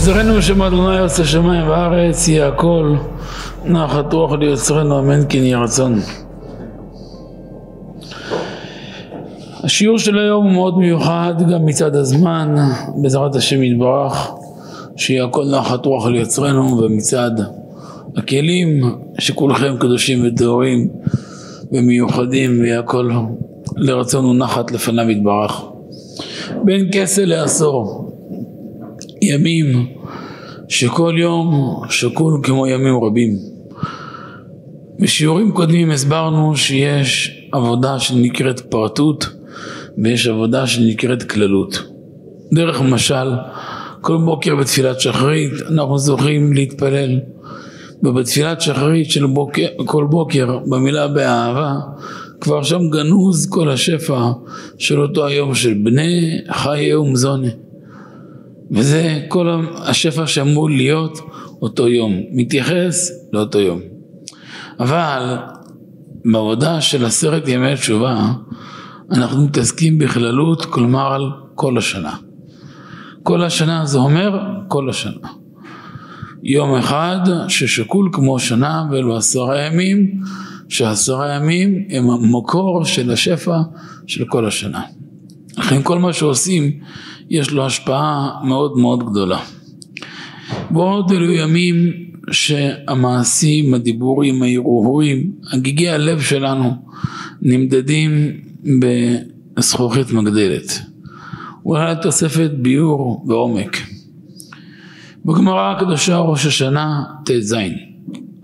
יזרנו בשם אדוני עושה שמיים וארץ יהיה הכל. נחת רוח ליוצרנו אמן כן יהיה רצון. השיעור של היום הוא מאוד מיוחד גם מצד הזמן בעזרת השם יתברך שיהיה הכל נחת רוח ליוצרנו ומצד הכלים שכולכם קדושים וטהורים ומיוחדים ויהיה הכל לרצון ונחת לפניו יתברך. בין כסה לעשור ימים שכל יום שקול כמו ימים רבים. בשיעורים קודמים הסברנו שיש עבודה שנקראת פרטות ויש עבודה שנקראת כללות. דרך משל, כל בוקר בתפילת שחרית אנחנו זוכים להתפלל ובתפילת שחרית של בוקר, כל בוקר במילה באהבה כבר שם גנוז כל השפע של אותו היום של בני חיי ומזונה וזה כל השפע שאמור להיות אותו יום, מתייחס לאותו יום. אבל בעבודה של עשרת ימי תשובה אנחנו מתעסקים בכללות, כלומר על כל השנה. כל השנה זה אומר כל השנה. יום אחד ששקול כמו שנה ואלו עשרה ימים, שעשרה ימים הם המקור של השפע של כל השנה. לכן כל מה שעושים יש לו השפעה מאוד מאוד גדולה. ועוד אלו ימים שהמעשים, הדיבורים, ההרהורים, הגיגי הלב שלנו נמדדים בזכוכית מגדלת. אולי תוספת ביור ועומק. בגמרא הקדושה ראש השנה ט"ז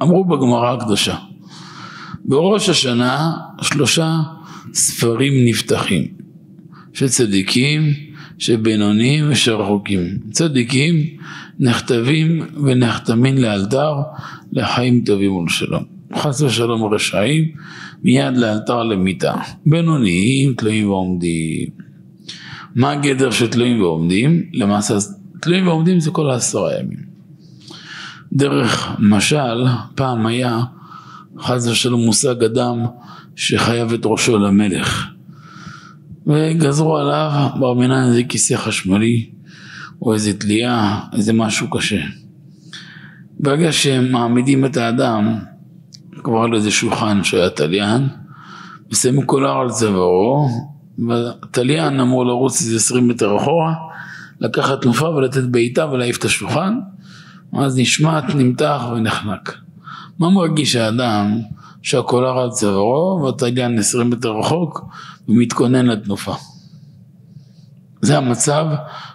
אמרו בגמרא הקדושה בראש השנה שלושה ספרים נפתחים של צדיקים שבינוניים ושרחוקים. צדיקים נכתבים ונחתמים לאלתר לחיים טובים ולשלום. חס ושלום רשעים מיד לאלתר למיתה. בינוניים תלויים ועומדים. מה הגדר של תלויים ועומדים? למעשה תלויים ועומדים זה כל העשרה ימים. דרך משל פעם היה חס ושלום מושג אדם שחייב את ראשו למלך וגזרו עליו בר מינן איזה כיסא חשמלי או איזה תלייה, איזה משהו קשה. ברגע שהם מעמידים את האדם כבר על איזה שולחן שהיה תליין ושמים קולר על צווארו והתליין אמור לרוץ איזה עשרים מטר אחורה לקחת תנופה ולתת בעיטה ולהעיף את השולחן אז נשמט, נמתח ונחנק. מה מרגיש האדם שהקולר על צווארו והתליין עשרים מטר רחוק ומתכונן לתנופה. זה המצב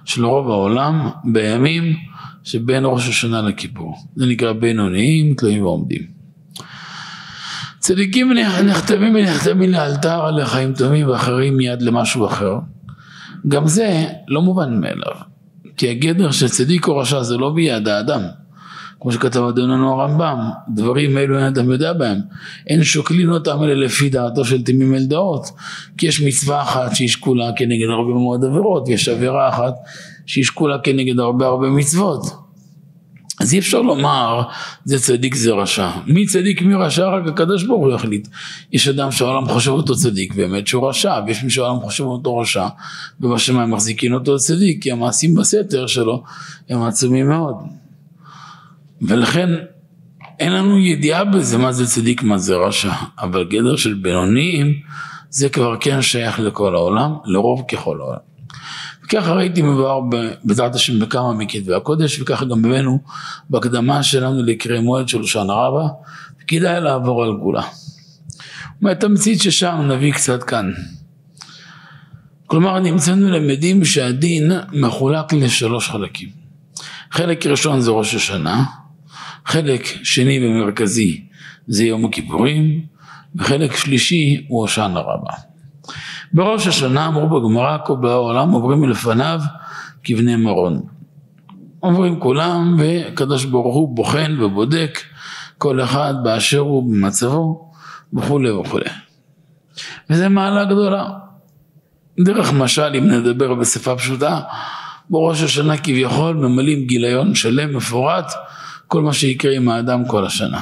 של רוב העולם בימים שבין ראש השנה לכיפור. זה נקרא בינוניים, תלויים ועומדים. צדיקים נחתמים ונחתמים לאלתר לחיים טובים ואחרים מיד למשהו אחר. גם זה לא מובן מאליו. כי הגדר של צדיק או רשע זה לא ביד האדם. כמו שכתב אדוננו הרמב"ם, דברים אלו אין אדם יודע בהם, אין שוקלין אותם אלה לפי דעתו של תמים אל דעות, כי יש מצווה אחת שהיא שקולה כנגד הרבה מאוד עבירות, ויש עבירה אחת שהיא שקולה כנגד הרבה הרבה מצוות. אז אי אפשר לומר זה צדיק זה רשע. מי צדיק מי רשע רק הקדוש ברוך הוא יחליט. יש אדם שהעולם חושב אותו צדיק באמת שהוא רשע ויש מי שהעולם חושב אותו רשע ובשמיים מחזיקים אותו צדיק כי המעשים בסתר שלו הם עצומים מאוד. ולכן אין לנו ידיעה בזה מה זה צדיק מה זה רשע, אבל גדר של בינוניים זה כבר כן שייך לכל העולם, לרוב ככל העולם. וככה ראיתי מבואר בעזרת השם בכמה מכתבי הקודש וככה גם הבאנו בהקדמה שלנו לקריא מועד של שנה רבה וכדאי לעבור על גאולה. מהתמצית ששם נביא קצת כאן. כלומר נמצאנו למדים שהדין מחולק לשלוש חלקים. חלק ראשון זה ראש השנה, חלק שני ומרכזי זה יום הכיפורים, וחלק שלישי הוא הושענא רבה. בראש השנה אמרו בגמרא כל באי העולם עוברים מלפניו כבני מרון. עוברים כולם וקדוש ברוך הוא בוחן ובודק כל אחד באשר הוא במצבו וכולי וכולי. וזה מעלה גדולה. דרך משל אם נדבר בשפה פשוטה בראש השנה כביכול ממלאים גיליון שלם מפורט כל מה שיקרה עם האדם כל השנה.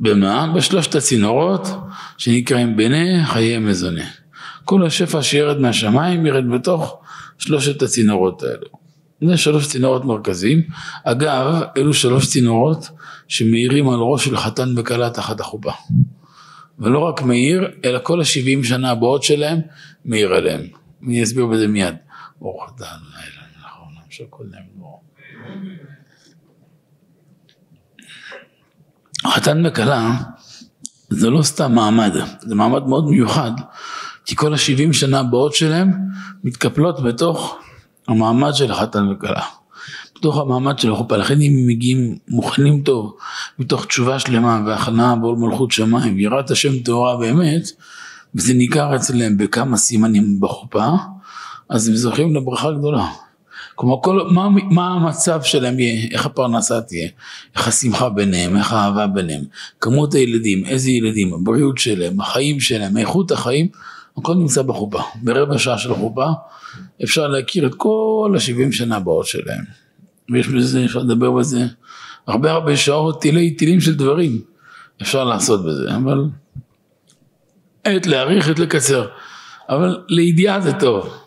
במה? בשלושת הצינורות שנקראים בני חיי מזונה. כל השפע שירד מהשמיים ירד בתוך שלושת הצינורות האלו. זה שלוש צינורות מרכזיים. אגב, אלו שלוש צינורות שמאירים על ראש של חתן וכלה תחת החופה. ולא רק מאיר, אלא כל השבעים שנה הבאות שלהם מאיר עליהם. אני אסביר בזה מיד. ברוך אתה אלוהינו נכון, של כל נעים חתן וכלה זה לא סתם מעמד, זה מעמד מאוד מיוחד, כי כל השבעים שנה הבאות שלהם מתקפלות בתוך המעמד של החתן וכלה. בתוך המעמד של החופה, לכן אם מגיעים מוכנים טוב, מתוך תשובה שלמה והכנעה בעול מלכות שמיים, יראת השם טהורה באמת, וזה ניכר אצלם בכמה סימנים בחופה, אז הם זוכים לברכה גדולה. כלומר, כל, מה, מה המצב שלהם יהיה, איך הפרנסה תהיה, איך השמחה ביניהם, איך האהבה ביניהם, כמות הילדים, איזה ילדים, הבריאות שלהם, החיים שלהם, איכות החיים, הכל נמצא בחופה. ברבע שעה של חופה אפשר להכיר את כל השבעים שנה הבאות שלהם. ויש בזה, אפשר לדבר בזה. הרבה הרבה שעות, תילי תילים של דברים. אפשר לעשות בזה, אבל עת להאריך, עת לקצר. אבל לידיעה זה טוב.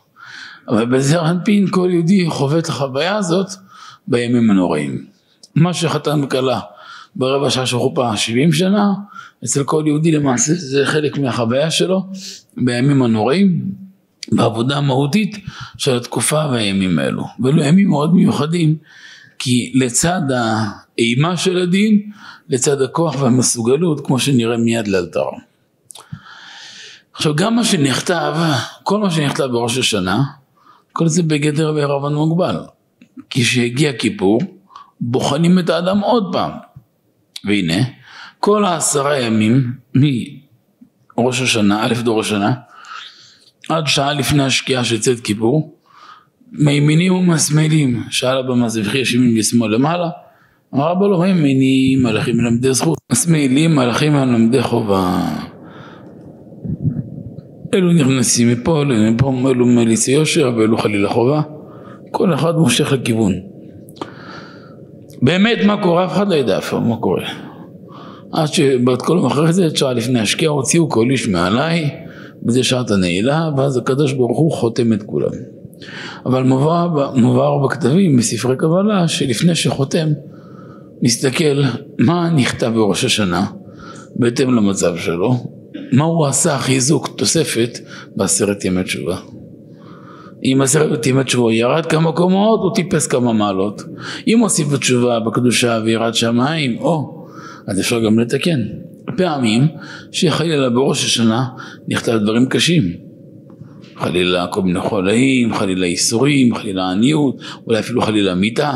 אבל בזר אנפין כל יהודי חווה את החוויה הזאת בימים הנוראים. מה שחתן וכלה ברבע שעה של חופה 70 שנה, אצל כל יהודי למעשה זה חלק מהחוויה שלו בימים הנוראים, בעבודה המהותית של התקופה והימים האלו. ואלו ימים מאוד מיוחדים, כי לצד האימה של הדין, לצד הכוח והמסוגלות, כמו שנראה מיד לאלתר. עכשיו גם מה שנכתב, כל מה שנכתב בראש השנה, כל זה בגדר בערבון מוגבל. כשהגיע כיפור, בוחנים את האדם עוד פעם. והנה, כל העשרה ימים מראש השנה, א' דור השנה, עד שעה לפני השקיעה של צאת כיפור, מימינים ומשמאלים, שאל אבא מה זה וכי ישיבים לשמאל למעלה, אמר אבא לו מימינים מלאכים מלמדי זכות, משמאלים מלאכים מלמדי חובה. אלו נכנסים מפה, אלו מפה, אלו מליצי יושר ואלו חלילה חובה, כל אחד מושך לכיוון. באמת מה קורה, אף אחד לא ידע אף מה קורה. עד שבת כל אחרי זה, שעה לפני השקיעה, הוציאו כל איש מעליי, בזה שעת הנעילה, ואז הקדוש ברוך הוא חותם את כולם. אבל מובהר, מובהר בכתבים, בספרי קבלה, שלפני שחותם, נסתכל מה נכתב בראש השנה, בהתאם למצב שלו, מה הוא עשה חיזוק, תוספת, בעשרת ימי תשובה. אם עשרת ימי תשובה ירד כמה קומות, הוא טיפס כמה מעלות. אם הוסיף בתשובה, בקדושה וירד שמיים, או, אז אפשר גם לתקן. פעמים שחלילה בראש השנה נכתב דברים קשים. חלילה כל מיני חולאים, חלילה איסורים, חלילה עניות, אולי אפילו חלילה מיתה.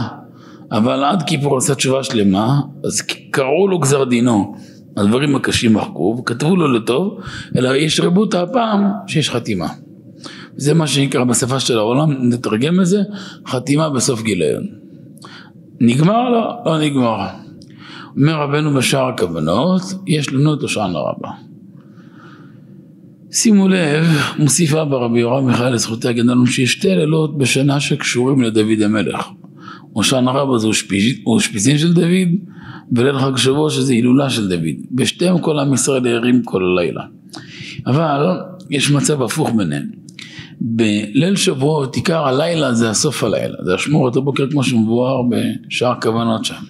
אבל עד כיפור עשה תשובה שלמה, אז קראו לו גזר דינו. הדברים הקשים מחקו וכתבו לו לטוב, אלא יש רבות הפעם שיש חתימה. זה מה שנקרא בשפה של העולם, נתרגם את זה, חתימה בסוף גיליון. נגמר? לא, לא נגמר. אומר רבנו בשאר הכוונות, יש לנו את הושענא רבה. שימו לב, מוסיף אבא רבי יורם מיכאל לזכותי לנו שיש שתי לילות בשנה שקשורים לדוד המלך. הושענא רבה זה אושפיזין של דוד, וליל חג שבוע שזה הילולה של דוד. בשתיהם כל עם ישראל הערים כל הלילה. אבל יש מצב הפוך ביניהם. בליל שבועות עיקר הלילה זה הסוף הלילה, זה השמורת הבוקר כמו שמבואר בשאר כוונות שם.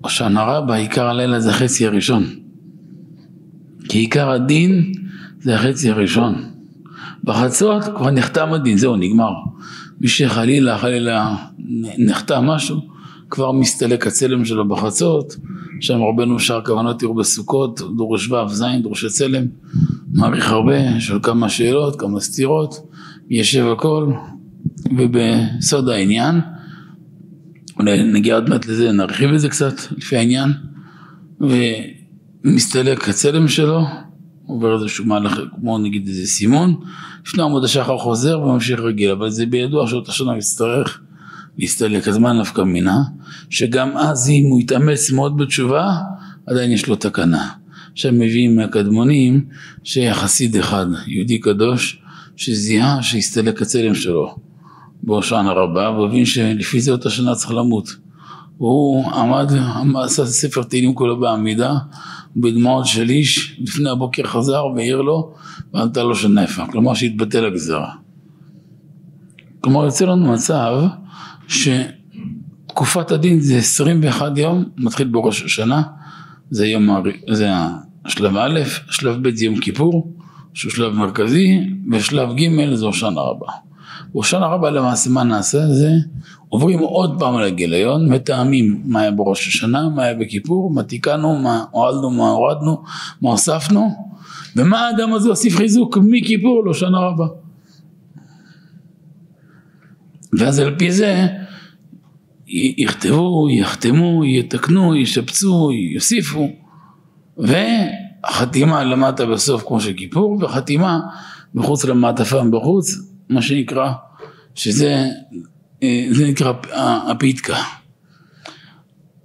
הושענא רבה עיקר הלילה זה החצי הראשון. כי עיקר הדין זה החצי הראשון. בחצות כבר נחתם הדין, זהו נגמר. מי שחלילה חלילה נחתם משהו כבר מסתלק הצלם שלו בחצות, שם רבנו שאר כוונות תראו בסוכות, דורש ו' ז', דורש הצלם, מעריך הרבה, שואל כמה שאלות, כמה סתירות, יושב הכל, ובסוד העניין, אולי נגיע עוד מעט לזה, נרחיב את זה קצת לפי העניין, ומסתלק הצלם שלו, עובר איזשהו מהלך, כמו נגיד איזה סימון, לפני עמוד השחר חוזר וממשיך רגיל, אבל זה בידוע שאותה שנה יצטרך להסתלק, אז מה נפקא מינה? שגם אז אם הוא יתאמץ מאוד בתשובה, עדיין יש לו תקנה. עכשיו מביאים מהקדמונים שחסיד אחד, יהודי קדוש, שזיהה שהסתלק הצלם שלו בהושענא רבה, והבין שלפי זה אותה שנה צריך למות. והוא עמד, עשה ספר תהילים כולו בעמידה, בדמעות של איש, לפני הבוקר חזר והעיר לו, וענתה לו שנפה, כלומר שהתבטל הגזרה. כלומר יוצא לנו מצב שתקופת הדין זה 21 יום, מתחיל בראש השנה, זה יום, זה השלב א', שלב ב' זה יום כיפור, שהוא שלב מרכזי, ושלב ג' זה הושענא רבה. הושענא רבה למעשה מה נעשה? זה עוברים עוד פעם על הגיליון, מתאמים מה היה בראש השנה, מה היה בכיפור, מה תיקנו, מה הועלנו, מה הורדנו, מה הוספנו, ומה האדם הזה הוסיף חיזוק מכיפור להושענא רבה. ואז על פי זה יכתבו, יחתמו, יתקנו, ישפצו, יוסיפו, והחתימה למטה בסוף כמו של כיפור, וחתימה מחוץ למעטפה בחוץ, מה שנקרא, שזה זה נקרא הפתקה.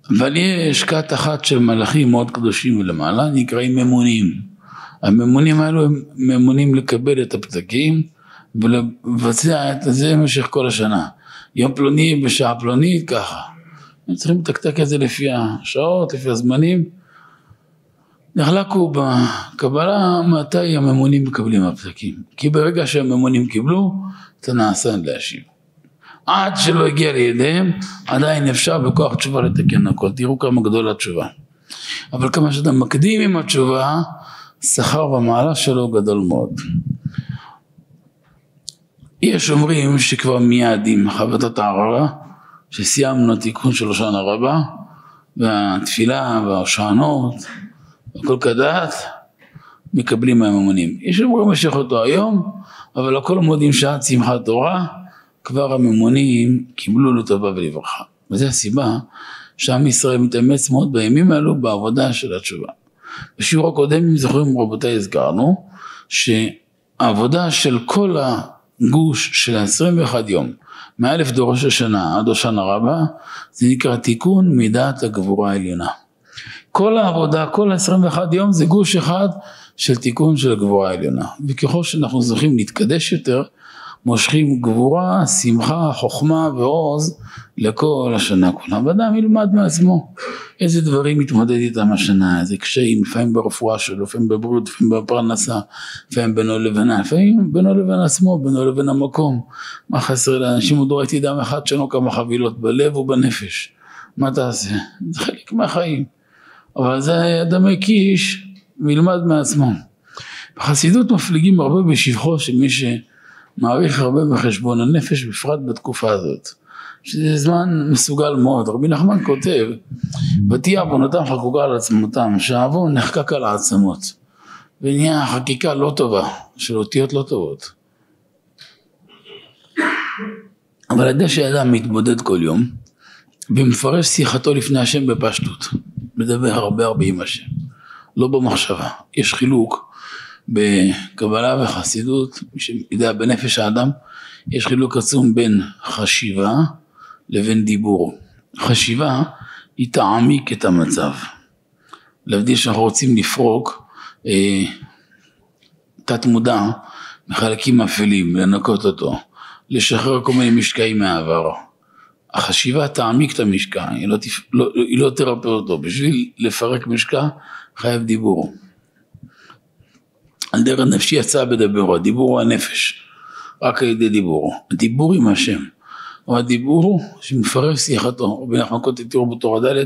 אבל יש כת אחת של מלאכים מאוד קדושים ולמעלה, נקראים ממונים. הממונים האלו הם ממונים לקבל את הפתקים ולבצע את זה במשך כל השנה. יום פלוני בשעה פלונית ככה. הם צריכים לתקתק את זה לפי השעות, לפי הזמנים. נחלקו בקבלה מתי הממונים מקבלים הפתקים. כי ברגע שהממונים קיבלו, אתה נעשה להשיב. עד שלא הגיע לידיהם, עדיין אפשר בכוח תשובה לתקן הכל. תראו כמה גדול התשובה. אבל כמה שאתה מקדים עם התשובה, שכר במעלה שלו גדול מאוד. יש אומרים שכבר מיד עם חבטת הערבה, שסיימנו תיקון של הושענא רבה, והתפילה וההושענות, הכל כדעת, מקבלים מהממונים. יש אומרים במשך אותו היום, אבל הכל מודים שעד שמחת תורה, כבר הממונים קיבלו לטובה ולברכה. וזו הסיבה שעם ישראל מתאמץ מאוד בימים האלו בעבודה של התשובה. בשיעור הקודם, אם זוכרים רבותיי, הזכרנו שהעבודה של כל הגוש של ה-21 יום, מאלף דורש השנה עד הושענא רבה, זה נקרא תיקון מידת הגבורה העליונה. כל העבודה, כל ה-21 יום זה גוש אחד של תיקון של הגבורה העליונה. וככל שאנחנו זוכים להתקדש יותר, מושכים גבורה, שמחה, חוכמה ועוז לכל השנה כולה. ואדם ילמד מעצמו איזה דברים מתמודד איתם השנה, איזה קשיים, לפעמים ברפואה שלו, לפעמים בבריאות, לפעמים בפרנסה, לפעמים בינו לבינה, לפעמים בינו לבין עצמו, בינו לבין המקום. מה חסר לאנשים? עוד ראיתי דם אחד שאין לו כמה חבילות בלב ובנפש. מה תעשה? זה חלק מהחיים. אבל זה אדם הקיש וילמד מעצמו. בחסידות מפליגים הרבה בשבחו של מי ש... מעריך הרבה בחשבון הנפש, בפרט בתקופה הזאת. שזה זמן מסוגל מאוד. רבי נחמן כותב, ותהיה עוונותם חקוקה על עצמותם, שהעוון נחקק על העצמות. ונהיה חקיקה לא טובה, של אותיות לא טובות. אבל על ידי שאדם מתבודד כל יום, ומפרש שיחתו לפני השם בפשטות, מדבר הרבה הרבה עם השם, לא במחשבה. יש חילוק בקבלה וחסידות, מי שיודע בנפש האדם, יש חילוק עצום בין חשיבה לבין דיבור. חשיבה היא תעמיק את המצב. להבדיל שאנחנו רוצים לפרוק אה, תת מודע מחלקים אפלים, לנקות אותו, לשחרר כל מיני משקעים מהעבר. החשיבה תעמיק את המשקע, היא לא, תפ... לא, לא תרפא אותו. בשביל לפרק משקע חייב דיבור. על דרך נפשי יצא בדברו, הדיבור הוא הנפש, רק על ידי דיבור, הדיבור עם השם, או הדיבור שמפרש שיחתו, רבי נחמן קוטי תראו בתור ד'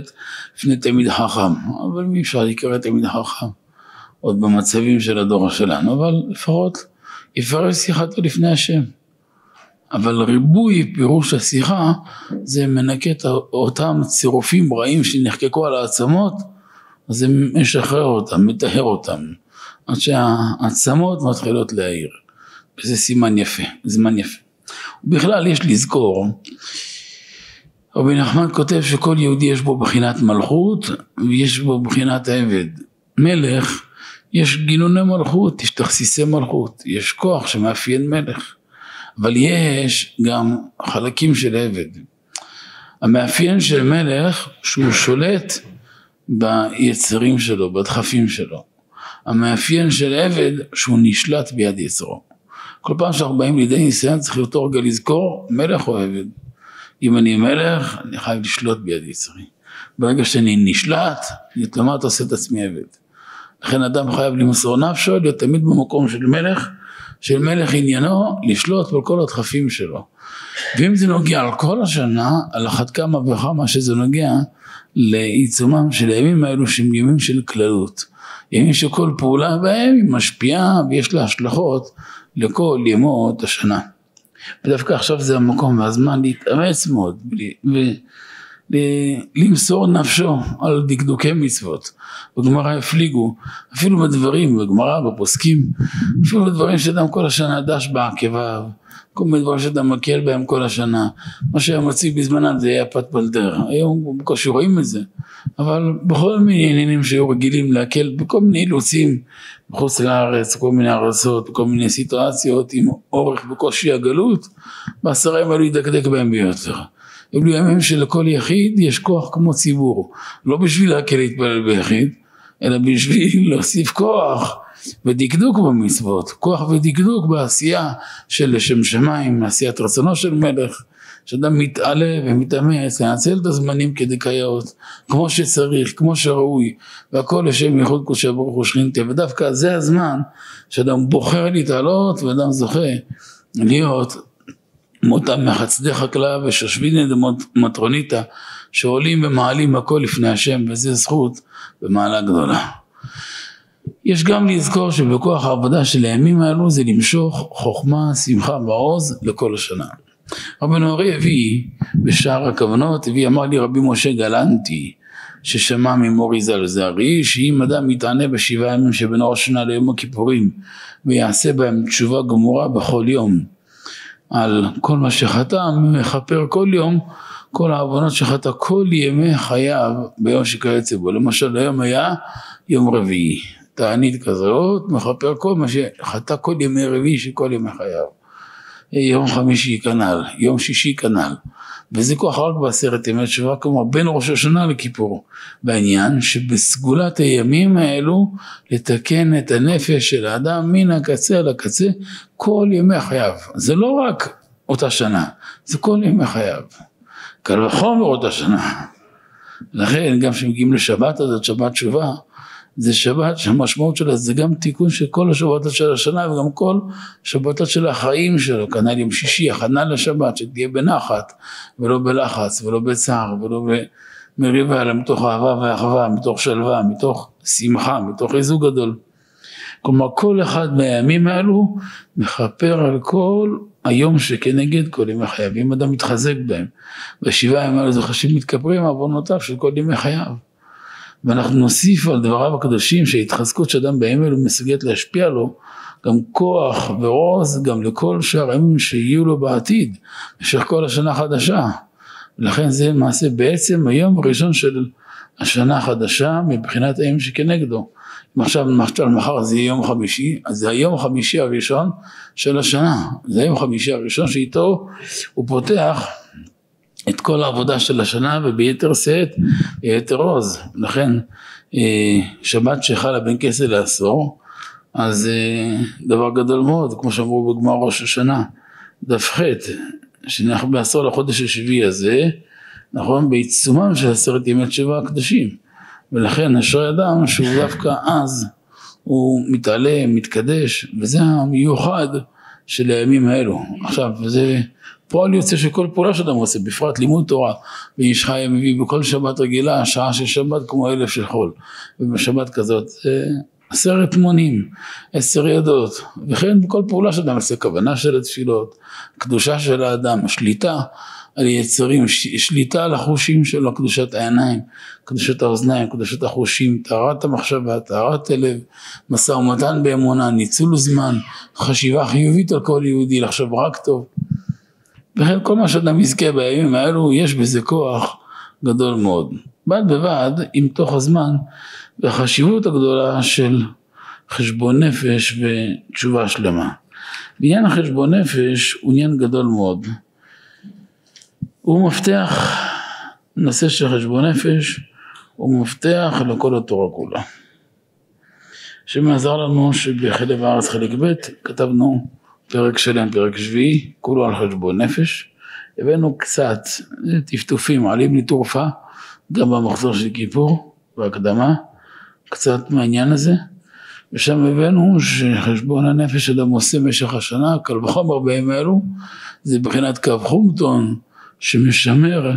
לפני תלמיד חכם, אבל אי אפשר להיקרא תלמיד חכם, עוד במצבים של הדור שלנו, אבל לפחות יפרש שיחתו לפני השם. אבל ריבוי פירוש השיחה זה מנקה את אותם צירופים רעים שנחקקו על העצמות, אז זה משחרר אותם, מטהר אותם. עד שהעצמות מתחילות להעיר. וזה סימן יפה, זמן יפה. בכלל יש לזכור, רבי נחמן כותב שכל יהודי יש בו בחינת מלכות ויש בו בחינת עבד. מלך, יש גינוני מלכות, יש תכסיסי מלכות, יש כוח שמאפיין מלך. אבל יש גם חלקים של עבד. המאפיין של מלך שהוא שולט ביצרים שלו, בדחפים שלו. המאפיין של עבד שהוא נשלט ביד יצרו. כל פעם שאנחנו באים לידי ניסיון צריך אותו רגע לזכור מלך או עבד. אם אני מלך אני חייב לשלוט ביד יצרי. ברגע שאני נשלט, אני כלומר עושה את עצמי עבד. לכן אדם חייב למסור נפשו, להיות תמיד במקום של מלך, של מלך עניינו לשלוט בכל הדחפים שלו. ואם זה נוגע על כל השנה, על אחת כמה וכמה שזה נוגע לעיצומם של הימים האלו שהם ימים של כללות. ימים שכל פעולה בהם היא משפיעה ויש לה השלכות לכל ימות השנה. ודווקא עכשיו זה המקום והזמן להתאמץ מאוד ולמסור נפשו על דקדוקי מצוות. בגמרא הפליגו, אפילו בדברים, בגמרא, בפוסקים, אפילו בדברים שאדם כל השנה דש בעקביו, כל מיני דברים שאדם מקל בהם כל השנה. מה שהיה מציג בזמנם זה היה פת בלדר, היום בקושי רואים את זה, אבל בכל מיני עניינים שהיו רגילים להקל בכל מיני אילוצים בחוץ לארץ, כל מיני ארצות, בכל מיני סיטואציות עם אורך וקושי הגלות, בעשרה ימים האלו ידקדק בהם ביותר. אלו ימים שלכל יחיד יש כוח כמו ציבור, לא בשביל להקל להתפלל ביחיד, אלא בשביל להוסיף כוח ודקדוק במצוות, כוח ודקדוק בעשייה של לשם שמיים, עשיית רצונו של מלך, שאדם מתעלה ומתאמץ לנצל את הזמנים כדקאיות, כמו שצריך, כמו שראוי, והכל לשם ייחוד קודשי ברוך הוא שכינתי, ודווקא זה הזמן שאדם בוחר להתעלות ואדם זוכה להיות מותם מחצדי חקלאה ושושבין מטרוניתא שעולים ומעלים הכל לפני השם וזה זכות במעלה גדולה. יש גם לזכור שבכוח העבודה של הימים האלו זה למשוך חוכמה, שמחה ועוז לכל השנה. רבנו ארי הביא בשער הכוונות, הביא אמר לי רבי משה גלנטי ששמע ממורי ז"ל זערי שאם אדם מתענה בשבעה ימים שבין ראש השנה ליום הכיפורים ויעשה בהם תשובה גמורה בכל יום על כל מה שחתם, מכפר כל יום כל העוונות שחטא כל ימי חייו ביום שכיוצא בו. למשל היום היה יום רביעי, תענית כזאת, מכפר כל מה שחטא כל ימי רביעי של כל ימי חייו. יום חמישי כנ"ל, יום שישי כנ"ל. וזה כוח רק בעשרת ימי תשובה, כלומר בין ראש השנה לכיפור. בעניין שבסגולת הימים האלו לתקן את הנפש של האדם מן הקצה לקצה כל ימי חייו. זה לא רק אותה שנה, זה כל ימי חייו. קל וחומר אותה שנה. לכן גם כשמגיעים לשבת הזאת, שבת תשובה, זה שבת שהמשמעות שלה זה גם תיקון של כל השבתות של השנה וגם כל שבתות של החיים שלו, כנ"ל יום שישי, הכנה לשבת שתהיה בנחת ולא בלחץ ולא בצער ולא במריבה אלא מתוך אהבה ואחווה, מתוך שלווה, מתוך שמחה, מתוך איזו גדול. כלומר כל אחד מהימים האלו מכפר על כל היום שכנגד כל ימי חייו, אם אדם מתחזק בהם, בשבעה ימים האלו זוכשים מתכפרים עוונותיו של כל ימי חייו. ואנחנו נוסיף על דבריו הקדושים שההתחזקות של אדם בימים אלו מסוגלת להשפיע לו גם כוח ועוז גם לכל שאר הימים שיהיו לו בעתיד במשך כל השנה החדשה. לכן זה למעשה בעצם היום הראשון של השנה החדשה מבחינת הימים שכנגדו. אם עכשיו למשל מחר זה יהיה יום חמישי, אז זה היום החמישי הראשון של השנה. זה היום החמישי הראשון שאיתו הוא פותח את כל העבודה של השנה וביתר שאת, ביתר עוז. לכן אה, שבת שחלה בין כסה לעשור, אז אה, דבר גדול מאוד, כמו שאמרו בגמר ראש השנה, דף ח', שאנחנו בעשור לחודש השביעי הזה, נכון, בעיצומם של עשרת ימי תשובה הקדושים. ולכן אשרי אדם שהוא דווקא אז הוא מתעלה, מתקדש, וזה המיוחד של הימים האלו. עכשיו, וזה פועל יוצא של כל פעולה שאדם עושה, בפרט לימוד תורה, ואיש חי מביא בכל שבת רגילה, שעה של שבת כמו אלף של חול, ובשבת כזאת עשרת מונים, עשר ידות, וכן בכל פעולה שאדם עושה, כוונה של התפילות, קדושה של האדם, שליטה על יצרים, שליטה על החושים שלו, קדושת העיניים, קדושת האוזניים, קדושת החושים, טהרת המחשבה, טהרת הלב, משא ומתן באמונה, ניצול זמן, חשיבה חיובית על כל יהודי, לחשוב רק טוב. וכן כל מה שאדם יזכה בימים האלו יש בזה כוח גדול מאוד. בד בבד עם תוך הזמן והחשיבות הגדולה של חשבון נפש ותשובה שלמה. בעניין החשבון נפש הוא עניין גדול מאוד. הוא מפתח, נושא של חשבון נפש, הוא מפתח לכל התורה כולה. השם עזר לנו שבחלק הארץ חלק ב' כתבנו פרק שלם, פרק שביעי, כולו על חשבון נפש. הבאנו קצת טפטופים, עלים לי תרופה, גם במחזור של כיפור, בהקדמה, קצת מהעניין הזה. ושם הבאנו שחשבון הנפש שאדם עושה במשך השנה, קל וחומר בימים אלו, זה מבחינת קו חומטון שמשמר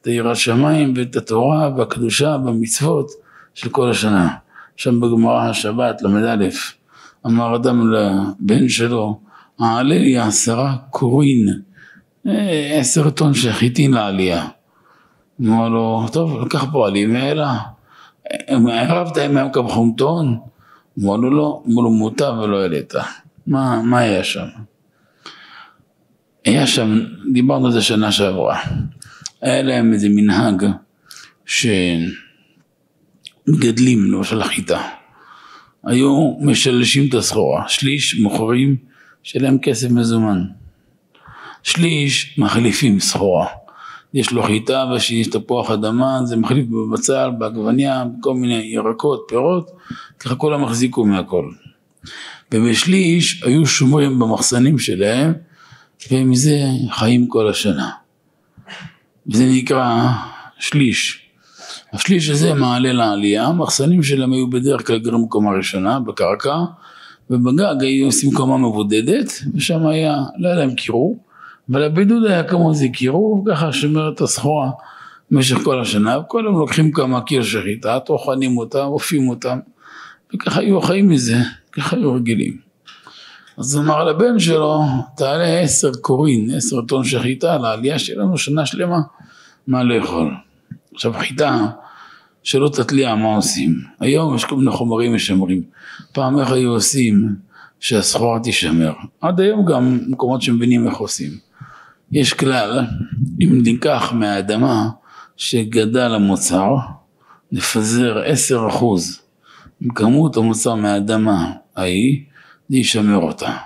את היראת שמיים ואת התורה והקדושה והמצוות של כל השנה. שם בגמרא השבת ל"א אמר אדם לבן שלו, העלה לי עשרה קורין, אה, עשר טון של חיטין לעלייה. אמר לו, טוב, לקח פועלים ואלה, ערבת קו חומטון? אמר לו לא, אמר לו מוטב ולא העלית. מה, מה היה שם? היה שם, דיברנו על זה שנה שעברה, היה להם איזה מנהג שמגדלים למשל חיטה, היו משלשים את הסחורה, שליש מוכרים שלהם כסף מזומן, שליש מחליפים סחורה, יש לו חיטה ושיש תפוח אדמה, זה מחליף בבצל, בעגבניה, בכל מיני ירקות, פירות, ככה כולם החזיקו מהכל. ובשליש היו שומרים במחסנים שלהם ומזה חיים כל השנה. זה נקרא שליש. השליש הזה מעלה לעלייה, המחסנים שלהם היו בדרך כלל גרים קומה ראשונה בקרקע ובגג היו עושים קומה מבודדת ושם היה, לא היה להם קירור אבל הבידוד היה כמו זה קירור ככה שומר את הסחורה במשך כל השנה וכל יום לוקחים כמה קיר של חיטה, טוחנים אותם, אופים אותם וככה היו חיים מזה, ככה היו רגילים אז הוא אמר לבן שלו, תעלה עשר קורין, עשר טון של חיטה, לעלייה שלנו שנה שלמה, מה לאכול. עכשיו חיטה, שלא תתליע, מה עושים? היום יש כל מיני חומרים משמרים. פעם איך היו עושים שהסחורה תישמר? עד היום גם מקומות שמבינים איך עושים. יש כלל, אם ניקח מהאדמה שגדל המוצר, נפזר עשר אחוז מכמות המוצר מהאדמה ההיא, זה ישמר אותה.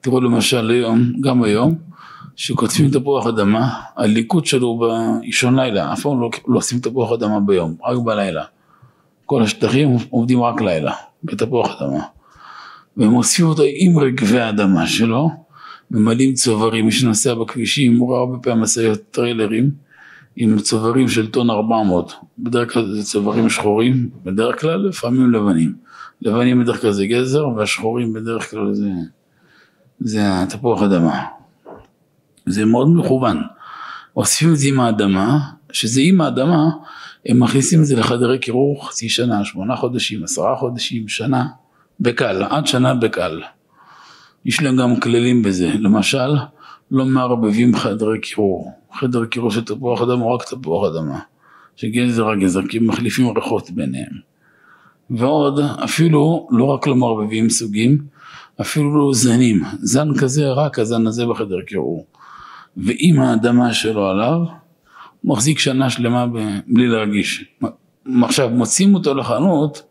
תראו למשל היום, גם היום, שכותבים תפוח אדמה, הליקוט שלו באישון לילה, אף פעם לא, לא עושים תפוח אדמה ביום, רק בלילה. כל השטחים עובדים רק לילה, בתפוח אדמה. והם אוספים אותו עם רגבי האדמה שלו, ממלאים צוברים, מי שנוסע בכבישים, הוא רואה הרבה פעמים משאיות טריילרים עם צוברים של טון 400, בדרך כלל זה צוברים שחורים, בדרך כלל לפעמים לבנים. לבנים בדרך כלל זה גזר והשחורים בדרך כלל זה, זה התפוח אדמה. זה מאוד מכוון. אוספים את זה עם האדמה, שזה עם האדמה, הם מכניסים את זה לחדרי קירור חצי שנה, שמונה חודשים, עשרה חודשים, שנה, בקל, עד שנה בקל. יש להם גם כללים בזה, למשל, לא מערבבים חדרי קירור. חדר קירור של תפוח אדמה רק תפוח אדמה. שגזר הגזר, כי הם מחליפים ריחות ביניהם. ועוד אפילו לא רק לא מערבבים סוגים, אפילו לא זנים, זן כזה רק הזן הזה בחדר קירור. ואם האדמה שלו עליו, הוא מחזיק שנה שלמה בלי להרגיש. עכשיו מוציאים אותו לחנות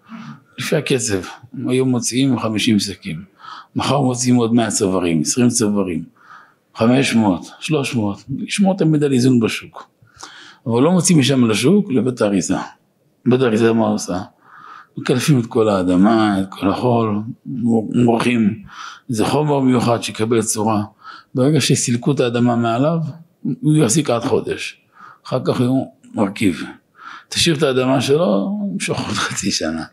לפי הקצב, היום מוציאים 50 שקים, מחר מוציאים עוד 100 צווארים, 20 צווארים, 500, 300, לשמור תמיד על איזון בשוק. אבל לא מוציאים משם לשוק לבית האריזה. בית האריזה מה עושה? מקלפים את כל האדמה, את כל החול, מורחים איזה חומר מיוחד שיקבל צורה. ברגע שסילקו את האדמה מעליו, הוא יחזיק עד חודש. אחר כך הוא מרכיב. תשאיר את האדמה שלו, ימשוך עוד חצי שנה.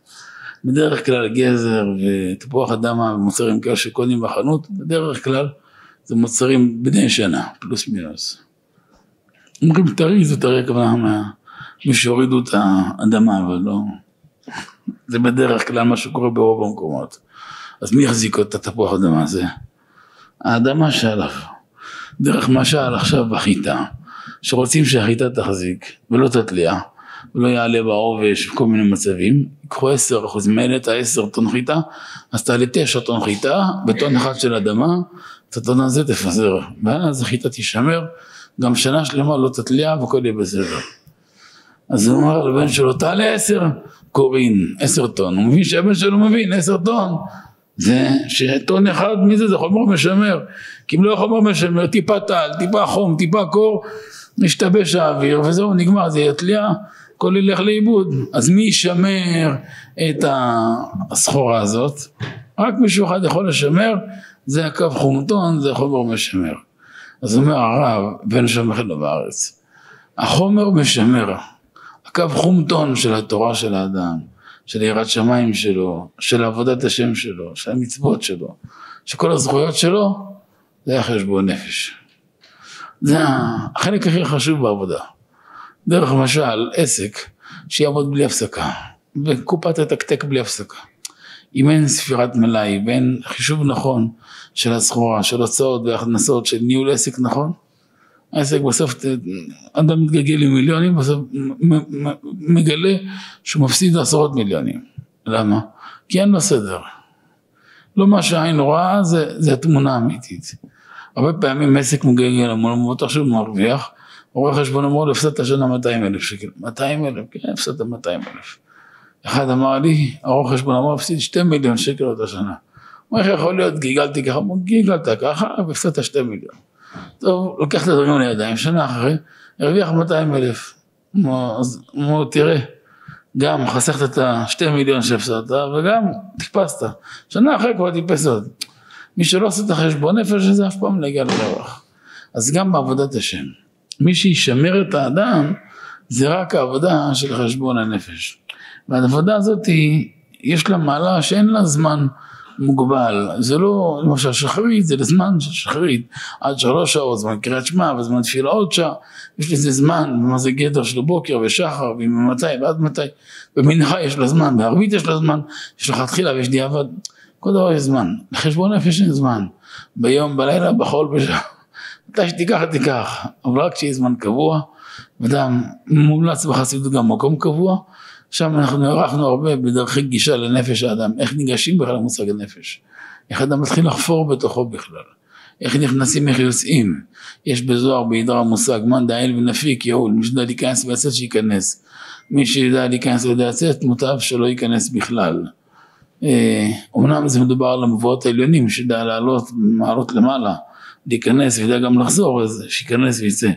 בדרך כלל גזר ותפוח אדמה ומוצרים כאלה שקונים בחנות, בדרך כלל זה מוצרים בני שנה, פלוס מינוס. אומרים טרי זה טרי הכוונה מי שהורידו את האדמה, אבל לא... זה בדרך כלל מה שקורה ברוב המקומות. אז מי יחזיק את התפוח אדמה הזה? האדמה שעליו. דרך משל עכשיו בחיטה, שרוצים שהחיטה תחזיק ולא תתליע ולא יעלה בעובש וכל מיני מצבים, ייקחו עשר אחוז מלט, העשר טון חיטה, אז תעלה תשע טון חיטה בטון אחד של אדמה, את הטון הזה תפזר, ואז החיטה תישמר, גם שנה שלמה לא תתליע והכל יהיה בסדר. אז הוא אמר לבן שלו, תעלה עשר קורין, עשר טון. הוא מבין שהבן שלו מבין, עשר טון. זה שטון אחד מזה זה חומר משמר. כי אם לא חומר משמר, טיפה טל, טיפה חום, טיפה קור, משתבש האוויר וזהו, נגמר, זה יתליע, הכל ילך לאיבוד. אז מי ישמר את הסחורה הזאת? רק מישהו אחד יכול לשמר, זה הקו חומטון, זה חומר משמר. אז אומר הרב, בן שמח לו בארץ, החומר משמר. הקו חום טון של התורה של האדם, של יראת שמיים שלו, של עבודת השם שלו, של המצוות שלו, של כל הזכויות שלו, זה היה חשבון נפש. זה החלק הכי חשוב בעבודה. דרך למשל עסק שיעבוד בלי הפסקה, וקופה תתקתק בלי הפסקה. אם אין ספירת מלאי ואין חישוב נכון של הסחורה, של הוצאות והכנסות, של ניהול עסק נכון, העסק בסוף, אדם מתגלגל עם מיליונים, בסוף מגלה שהוא מפסיד עשרות מיליונים. למה? כי אין לו סדר. לא מה שהעין רואה זה, זה התמונה האמיתית. הרבה פעמים עסק מגלגל המון, הוא בטח שהוא מרוויח, רואה חשבון אמרו לו, הפסדת השנה 200 אלף שקל. 200 אלף? כן, הפסדת 200 אלף. אחד אמר לי, הרואה חשבון אמר, הפסיד 2 מיליון שקל אותה שנה. הוא איך יכול להיות, גיגלתי ככה, הוא גיגלת ככה, והפסדת 2 מיליון. טוב, לוקח את הדברים לידיים, שנה אחרי, הרוויח 200 אלף. הוא תראה, גם חסכת את ה-2 מיליון שהפסדת, וגם טיפסת. שנה אחרי כבר טיפס עוד. מי שלא עושה את החשבון נפש הזה אף פעם לא יגיע לרווח. אז גם בעבודת השם. מי שישמר את האדם זה רק העבודה של חשבון הנפש. והעבודה הזאת היא, יש לה מעלה שאין לה זמן מוגבל, זה לא למשל שחרית, זה לזמן של שחרית, עד שלוש שעות, זמן קריאת שמע וזמן תפילה עוד שעה, יש לזה זמן, מה זה גדר של בוקר ושחר, וממתי ועד מתי, במנחה יש לה זמן, בערבית יש לה זמן, יש לך תחילה ויש דיעבד, כל דבר יש זמן, לחשבון נפש אין זמן, ביום, בלילה, בחול, בשעה, מתי שתיקח תיקח, אבל רק כשיהיה זמן קבוע, אדם מומלץ בחסידות גם מקום קבוע, שם אנחנו נערכנו הרבה בדרכי גישה לנפש האדם, איך ניגשים בכלל למושג הנפש, איך אדם מתחיל לחפור בתוכו בכלל, איך נכנסים, איך יוצאים, יש בזוהר בעידר המושג מאן דאל ונפיק יעול, מי שיודע להיכנס ולצאת שייכנס, מי שיודע להיכנס ויודע לצאת מוטב שלא ייכנס בכלל. אומנם אה, זה מדובר על המבואות העליונים שיודע לעלות מעלות למעלה, להיכנס ויודע גם לחזור אז שייכנס ויצא,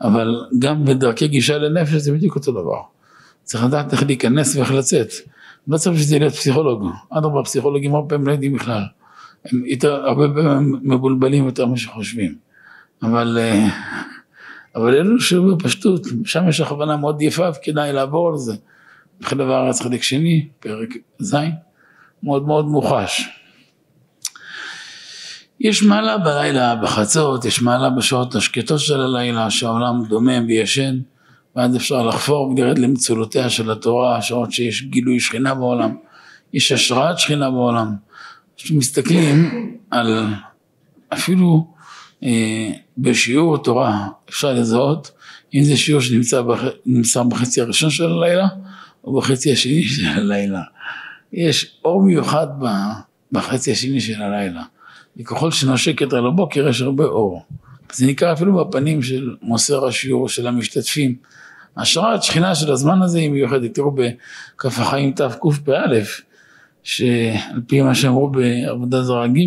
אבל גם בדרכי גישה לנפש זה בדיוק אותו דבר. צריך לדעת איך להיכנס ואיך לצאת. לא צריך שזה להיות פסיכולוג, אדרבה פסיכולוגים הרבה פעמים לא יודעים בכלל. הם יותר, הרבה פעמים מבולבלים יותר ממה שחושבים. אבל, אה, אבל אלו שבפשטות, שם יש הכוונה מאוד יפה וכדאי לעבור על זה. בחלב הארץ חלק שני, פרק ז', מאוד מאוד מוחש. יש מעלה בלילה בחצות, יש מעלה בשעות השקטות של הלילה, שהעולם דומם וישן. ואז אפשר לחפור ולרד למצולותיה של התורה, השעות שיש גילוי שכינה בעולם, יש השראת שכינה בעולם. כשמסתכלים על אפילו אה, בשיעור תורה אפשר לזהות אם זה שיעור שנמצא בח, בחצי הראשון של הלילה או בחצי השני של הלילה. יש אור מיוחד בחצי השני של הלילה. וככל שנושק יותר לבוקר יש הרבה אור. זה נקרא אפילו בפנים של מוסר השיעור של המשתתפים. השראת שכינה של הזמן הזה היא מיוחדת. תראו בכף החיים תקפ"א, שעל פי מה שאמרו בעבודה זרה ג',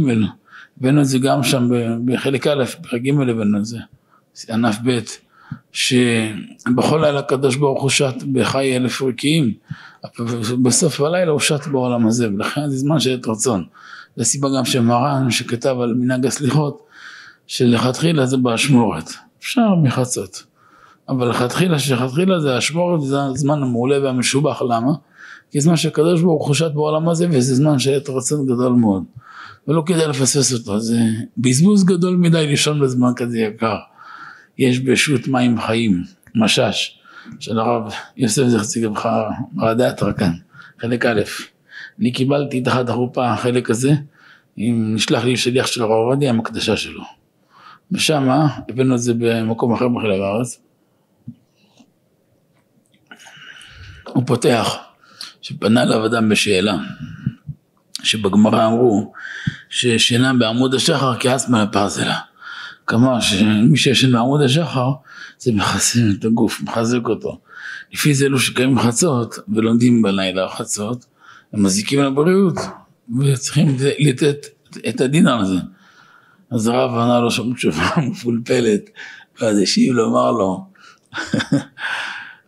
הבאנו את זה גם שם בחלק א', בחלק ג' הבאנו את זה, ענף ב', שבכל לילה הקדוש ברוך הוא שט בחי אלף רקיעים, בסוף הלילה הוא שט בעולם הזה, ולכן זה זמן של עת רצון. זו הסיבה גם שמרן שכתב על מנהג הסליחות, שלכתחילה זה באשמורת, אפשר מחצות. אבל לכתחילה, שלכתחילה זה אשמורת, זה הזמן המעולה והמשובח, למה? כי זמן שהקדוש ברוך הוא שט בעולם הזה, וזה זמן של עת רצון גדול מאוד. ולא כדאי לפספס אותו, זה בזבוז גדול מדי לישון בזמן כזה יקר. יש בשו"ת מים חיים, משש, של הרב יוסף זכצי גבך, מרדי התרקן, חלק א', אני קיבלתי תחת החופה החלק הזה, אם נשלח לי שליח של הרב עובדיה עם הקדשה שלו. ושמה הבאנו את זה במקום אחר בחלק הארץ. הוא פותח, שפנה אליו אדם בשאלה, שבגמרא אמרו ששינה בעמוד השחר כאסמה לפרזלה. כלומר שמי שישן בעמוד השחר זה מחסן את הגוף, מחזק אותו. לפי זה אלו שקיימים חצות ולומדים בלילה חצות, הם מזיקים לבריאות וצריכים לתת את הדין על זה. אז הרב ענה לו שם תשובה מפולפלת, ואז השיב לו, אמר לו,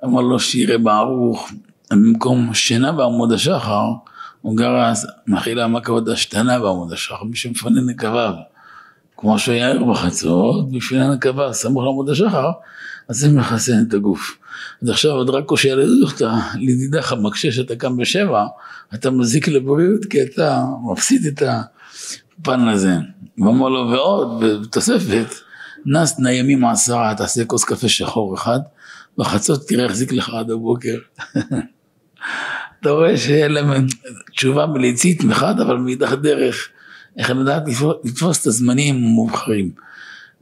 אמר לו שירי בערוך, במקום שינה בעמוד השחר, הוא מכילה מה כבוד השתנה בעמוד השחר, מי שמפנה נקביו. כמו שהוא היה ער בחצות, בשביל הנקבה סמוך לעמוד השחר, אז זה מחסן את הגוף. אז עכשיו עוד רק קושי על הדוכתא, לדידך מקשה שאתה קם בשבע, אתה מזיק לבריאות כי אתה מפסיד את הפן הזה. ואמר לו ועוד, בתוספת, נס ניימים עשרה, תעשה כוס קפה שחור אחד, בחצות תראה החזיק לך עד הבוקר. אתה רואה שאין להם תשובה מליצית מחד, אבל מאידך דרך, איך לדעת לתפוס את הזמנים המובחרים.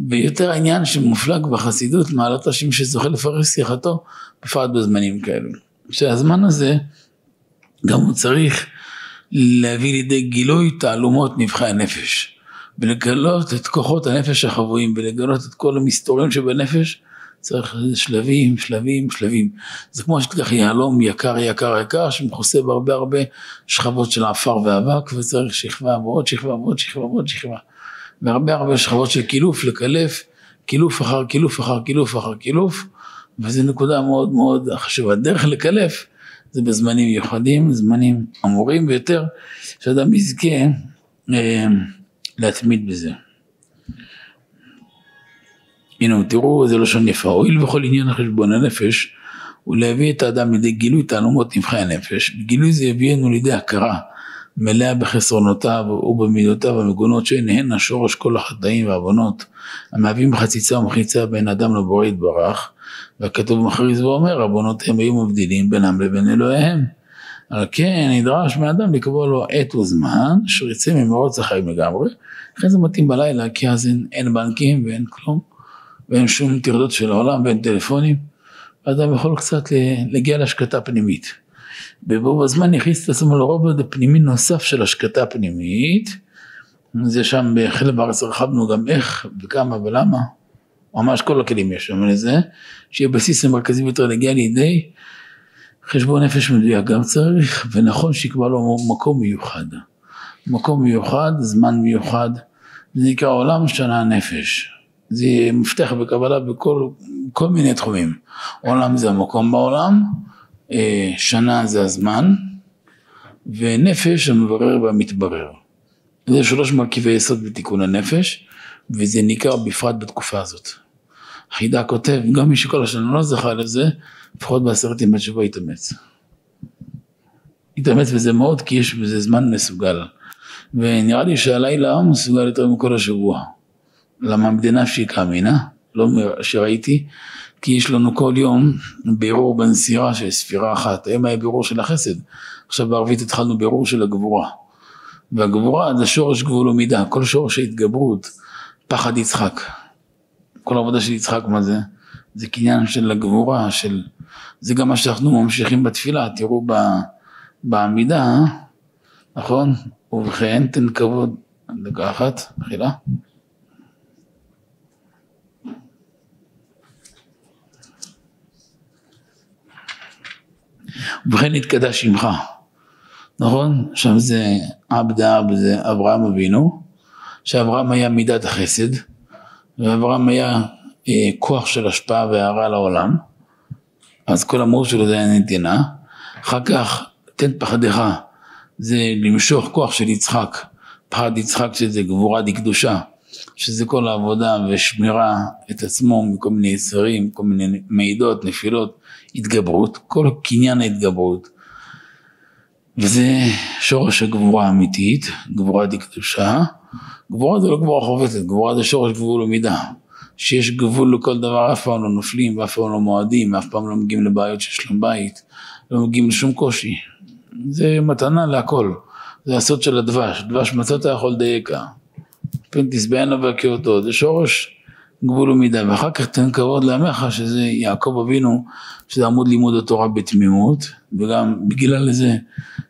ויותר העניין שמופלג בחסידות מעלת השם שזוכה לפרש שיחתו, בפרט בזמנים כאלו. שהזמן הזה, גם הוא צריך להביא לידי גילוי תעלומות נבחי הנפש. ולגלות את כוחות הנפש החבויים ולגלות את כל המסתורים שבנפש צריך שלבים, שלבים, שלבים. זה כמו שתיקח יהלום יקר, יקר, יקר, שמכוסה בהרבה הרבה שכבות של עפר ואבק, וצריך שכבה ועוד שכבה ועוד שכבה ועוד שכבה. והרבה הרבה שכבות של קילוף, לקלף, קילוף אחר קילוף אחר קילוף אחר קילוף, וזו נקודה מאוד מאוד חשובה. דרך לקלף זה בזמנים מיוחדים, זמנים אמורים ביותר, שאדם יזכה אה, להתמיד בזה. הנה תראו זה לשון יפה, הואיל בכל עניין החשבון הנפש ולהביא את האדם לידי גילוי תעלומות נבחי הנפש, גילוי זה יביאנו לידי הכרה מלאה בחסרונותיו ובמידותיו המגונות שהן הן השורש כל החטאים והעוונות המהווים חציצה ומחיצה בין אדם לבורא יתברך. והכתוב מכריז ואומר עוונותיהם היו מבדילים בינם לבין אלוהיהם על כן נדרש מאדם לקבוע לו עת וזמן אשר ממרוץ החיים לגמרי. לכן זה מתאים בלילה כי אז אין, אין בנקים ואין כלום ואין שום טרדות של העולם ואין טלפונים אדם יכול קצת להגיע להשקטה פנימית. ובו בזמן הכניס את עצמו לרובד הפנימי נוסף של השקטה פנימית. זה שם בחלק הארץ הרחבנו גם איך וכמה ולמה. ממש כל הכלים יש שם לזה שיהיה בסיס המרכזי ביותר להגיע לידי חשבון נפש מדויק. גם צריך ונכון שיקבע לו מקום מיוחד. מקום מיוחד זמן מיוחד זה נקרא עולם שנה נפש זה מפתח בקבלה בכל כל מיני תחומים עולם זה המקום בעולם אה, שנה זה הזמן, ונפש המברר והמתברר. זה שלוש מרכיבי יסוד בתיקון הנפש, וזה ניכר בפרט בתקופה הזאת. חידה כותב, גם מי שכל השנה לא זכה לזה, לפחות בעשרת ימי שבוע יתאמץ. יתאמץ בזה מאוד, כי יש בזה זמן מסוגל. ונראה לי שהלילה מסוגל יותר מכל השבוע. למה מדינה שהיא כאמינה, לא שראיתי, כי יש לנו כל יום בירור בנסירה של ספירה אחת, היום היה בירור של החסד, עכשיו בערבית התחלנו בירור של הגבורה, והגבורה זה שורש גבול ומידה, כל שורש ההתגברות, פחד יצחק, כל העבודה של יצחק מה זה? זה קניין של הגבורה, של... זה גם מה שאנחנו ממשיכים בתפילה, תראו ב... בעמידה, נכון? ובכן תן כבוד, דקה אחת, מחילה. ובכן נתקדש שמך, נכון? עכשיו זה עבד אב זה אברהם אבינו, שאברהם היה מידת החסד, ואברהם היה אה, כוח של השפעה והערה לעולם, אז כל המהות שלו זה היה נתינה, אחר כך תן פחדך, זה למשוך כוח של יצחק, פחד יצחק שזה גבורה דקדושה, שזה כל העבודה ושמירה את עצמו מכל מיני יצרים, כל מיני מעידות, נפילות, התגברות, כל קניין ההתגברות. וזה שורש הגבורה האמיתית, גבורה דקדושה. גבורה זה לא גבורה חובצת, גבורה זה שורש גבול ומידה. שיש גבול לכל דבר, אף פעם לא נופלים ואף פעם לא מועדים, אף פעם לא מגיעים לבעיות של שלום בית, לא מגיעים לשום קושי. זה מתנה להכל. זה הסוד של הדבש, דבש מצאת יכול דייקה. פן תשבענה והכאותו, זה שורש גבול ומידה, ואחר כך תן כבוד לעמך שזה יעקב אבינו, שזה עמוד לימוד התורה בתמימות, וגם בגלל זה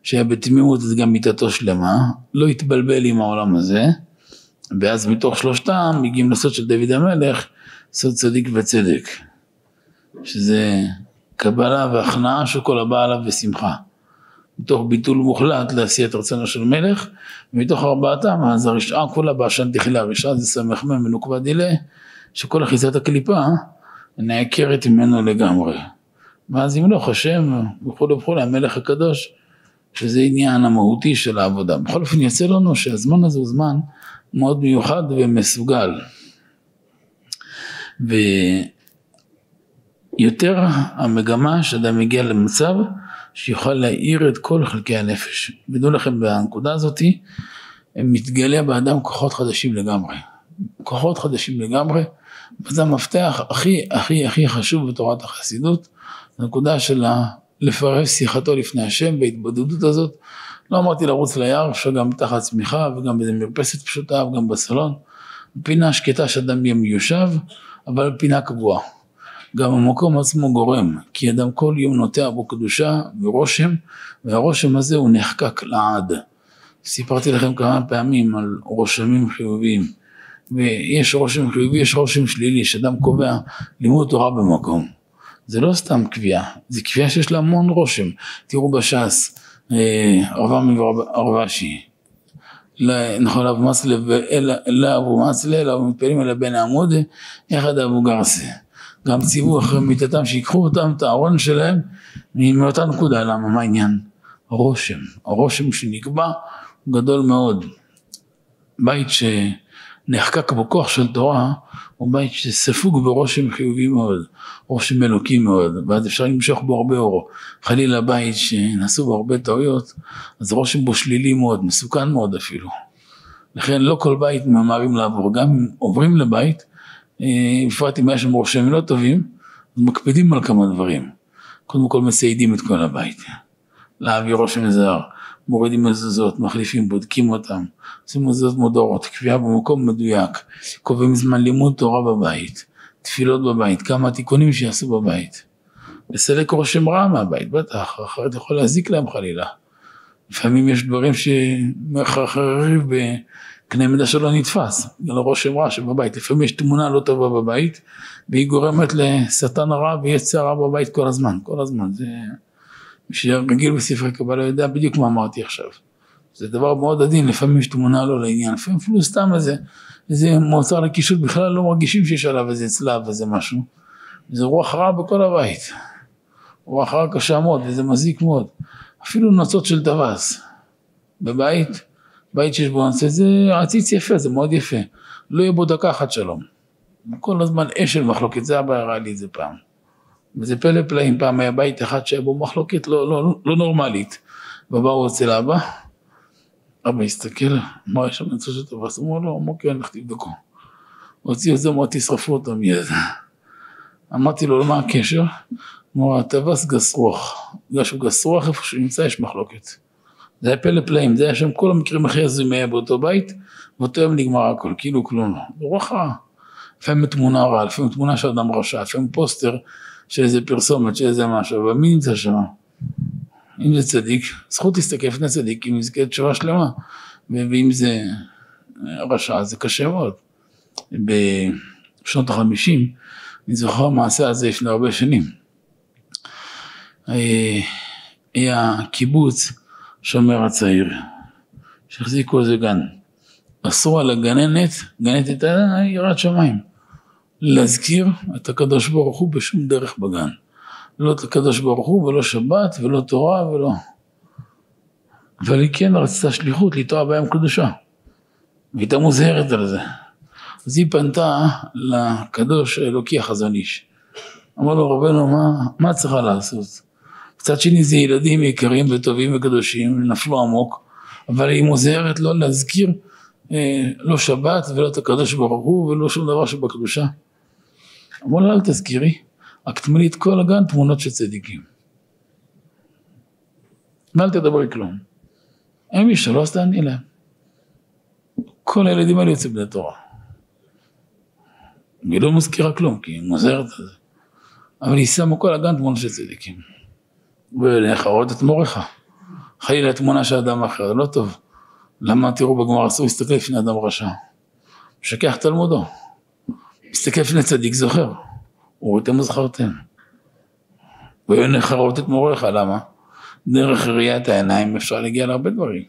שהיה בתמימות אז גם מיתתו שלמה, לא התבלבל עם העולם הזה, ואז מתוך שלושתם מגיעים לסוד של דוד המלך, סוד צדיק וצדק, שזה קבלה והכנעה של כל הבא עליו ושמחה. מתוך ביטול מוחלט לעשיית רצונו של מלך, ומתוך ארבעתם אז הרשעה כולה באשן תחילה, הרשעה זה סמ"ם מנוקבה דילה, שכל אחיזת הקליפה נעקרת ממנו לגמרי. ואז ימלוך השם וכולי וכולי, המלך הקדוש, שזה עניין המהותי של העבודה. בכל אופן יוצא לנו שהזמן הזה הוא זמן מאוד מיוחד ומסוגל. ויותר המגמה שאדם מגיע למצב שיוכל להאיר את כל חלקי הנפש. ודעו לכם בנקודה הזאתי מתגלה באדם כוחות חדשים לגמרי. כוחות חדשים לגמרי, וזה המפתח הכי הכי הכי חשוב בתורת החסידות, הנקודה של לפרש שיחתו לפני השם בהתבודדות הזאת. לא אמרתי לרוץ ליער, אפשר גם תחת צמיחה וגם באיזה מרפסת פשוטה וגם בסלון. פינה שקטה שאדם יהיה מיושב, אבל פינה קבועה. גם המקום עצמו גורם, כי אדם כל יום נוטע בו קדושה ורושם, והרושם הזה הוא נחקק לעד. סיפרתי לכם כמה פעמים על רושמים חיוביים, ויש רושם חיובי, יש רושם שלילי, שאדם קובע לימוד תורה במקום. זה לא סתם קביעה, זה קביעה שיש לה המון רושם. תראו בש"ס, אה, רבם ורבשי, נכון אבו מסלב, אלא אבו מסלב, אלא אבו מתפעלים אלא בן עמוד, יחד אבו גרסה. גם ציוו אחרי מיתתם שיקחו אותם, את הארון שלהם, מאותה נקודה, למה? מה העניין? הרושם, הרושם שנקבע הוא גדול מאוד. בית שנחקק בו כוח של תורה, הוא בית שספוג ברושם חיובי מאוד, רושם אלוקי מאוד, ואז אפשר למשוך בו הרבה אור. חלילה בית שנעשו בו הרבה טעויות, אז רושם בו שלילי מאוד, מסוכן מאוד אפילו. לכן לא כל בית ממהרים לעבור, גם אם עוברים לבית, אה, בפרט אם יש שם רושמים לא טובים, אז מקפידים על כמה דברים. קודם כל מסיידים את כל הבית, להביא רושם זר, מורידים מזוזות, מחליפים, בודקים אותם, עושים מזוזות מודורות, קביעה במקום מדויק, קובעים זמן לימוד תורה בבית, תפילות בבית, כמה תיקונים שיעשו בבית. לסלק רושם רע מהבית, בטח, אחרת יכול להזיק להם חלילה. לפעמים יש דברים שמחרחרים בקנה מידה שלא נתפס, בגלל רושם רע שבבית. לפעמים יש תמונה לא טובה בבית, והיא גורמת לשטן הרע ויצר רע בבית כל הזמן, כל הזמן. זה... שרגיל בספרי קבלה יודע בדיוק מה אמרתי עכשיו. זה דבר מאוד עדין, לפעמים יש תמונה לא לעניין, לפעמים אפילו סתם איזה, איזה מוצר לקישוט, בכלל לא מרגישים שיש עליו איזה צלב, איזה משהו. זה רוח רעה בכל הבית. רוח רעה קשה מאוד, וזה מזיק מאוד. אפילו נוצות של טווס. בבית, בית שיש בו נוצות, זה עציץ יפה, זה מאוד יפה. לא יהיה בו דקה אחת שלום. כל הזמן אש של מחלוקת, זה אבא הראה לי את זה פעם. וזה פלא פלאים, פעם היה בית אחד שהיה בו מחלוקת לא, לא, לא נורמלית. ובאו אצל אבא, אבא הסתכל, מה יש שם נצא של טווס? אמרו לו, אמרו כן, לך תבדקו. הוציאו את זה, אמרו תשרפו אותו מיד. אמרתי לו, מה הקשר? אמרו, הטווס גס רוח. בגלל שהוא גס רוח, איפה שהוא נמצא יש מחלוקת. זה היה פלא פלאים, זה היה שם כל המקרים הכי הזויים היה באותו בית, ואותו יום נגמר הכל, כאילו כלום לא. רוח רעה. לפעמים תמונה רעה, לפעמים תמונה של אדם רשע, לפעמים פוסטר של איזה פרסומת, של איזה משהו, אבל מי נמצא שם? אם זה צדיק, זכות להסתכל לפני צדיק, אם יזכה תשובה שלמה, ואם זה רשע, זה קשה מאוד. בשנות החמישים, אני זוכר מעשה הזה לפני הרבה שנים. אה, היה קיבוץ שומר הצעיר, שהחזיקו איזה גן. אסרו על הגננת, גננת הייתה יראת שמיים. להזכיר את הקדוש ברוך הוא בשום דרך בגן. לא את הקדוש ברוך הוא ולא שבת ולא תורה ולא... אבל היא כן רצתה שליחות לטוע בהם קדושה. והייתה מוזהרת על זה. אז היא פנתה לקדוש האלוקי החזון איש. אמר לו רבנו מה, מה צריכה לעשות? קצת שני זה ילדים יקרים וטובים וקדושים, נפלו עמוק, אבל היא מוזהרת לא להזכיר אה, לא שבת ולא את הקדוש ברוך הוא ולא שום דבר שבקדושה. אמר לה, אל תזכירי, רק תמלי את כל הגן תמונות של צדיקים. ואל תדברי כלום. הם ישאלו, אז תעני להם. כל הילדים האלה יוצאים בני תורה. היא לא מזכירה כלום, כי היא מוזרת את זה. אבל היא שמה כל הגן תמונות של צדיקים. ולכרות את מורך. חלילה תמונה של אדם אחר, לא טוב. למה תראו בגמר אסור להסתכל לפני אדם רשע? משכח תלמודו. מסתכל לפני צדיק זוכר, וראיתם וזכרתם. ונחרות את מוריך, למה? דרך ראיית העיניים אפשר להגיע להרבה דברים.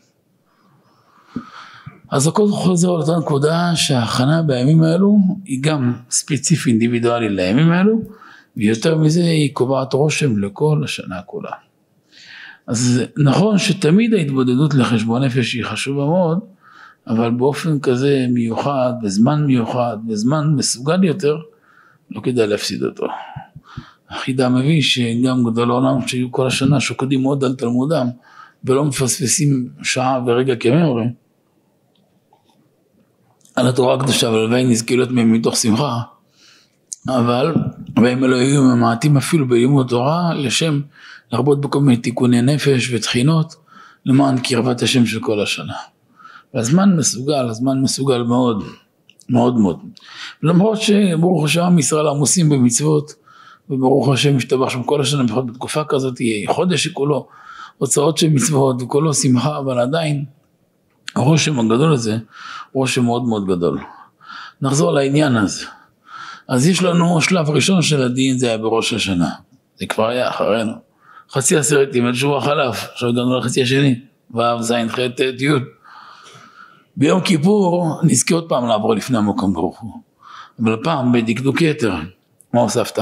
אז הכל חוזר לאותה נקודה שההכנה בימים האלו היא גם ספציפי אינדיבידואלי לימים האלו ויותר מזה היא קובעת רושם לכל השנה כולה. אז נכון שתמיד ההתבודדות לחשבון נפש היא חשובה מאוד, אבל באופן כזה מיוחד, בזמן מיוחד, בזמן מסוגל יותר, לא כדאי להפסיד אותו. החידה מביא שגם גדול העולם שהיו כל השנה שוקדים מאוד על תלמודם ולא מפספסים שעה ורגע כממרי על התורה הקדושה ולוואי נזכה להיות מהם מתוך שמחה אבל והם אלו היו ממעטים אפילו בלימוד תורה לשם לרבות בכל מיני תיקוני נפש ותחינות למען קרבת השם של כל השנה. והזמן מסוגל, הזמן מסוגל מאוד, מאוד מאוד. למרות שברוך השם עם ישראל עמוסים במצוות וברוך השם משתבח שם כל השנה, בכל בתקופה כזאת, יהיה חודש שכולו הוצאות של מצוות וכולו שמחה, אבל עדיין הרושם הגדול הזה, רושם מאוד מאוד גדול. נחזור לעניין הזה. אז יש לנו שלב ראשון של הדין, זה היה בראש השנה. זה כבר היה אחרינו. חצי עשרת ימי שבוע חלף, עכשיו הגענו לחצי השני, ו', ז', ח', ט', י'. ביום כיפור נזכה עוד פעם לעבור לפני המקום ברוך הוא. אבל פעם בדקדוק יתר, מה הוספת?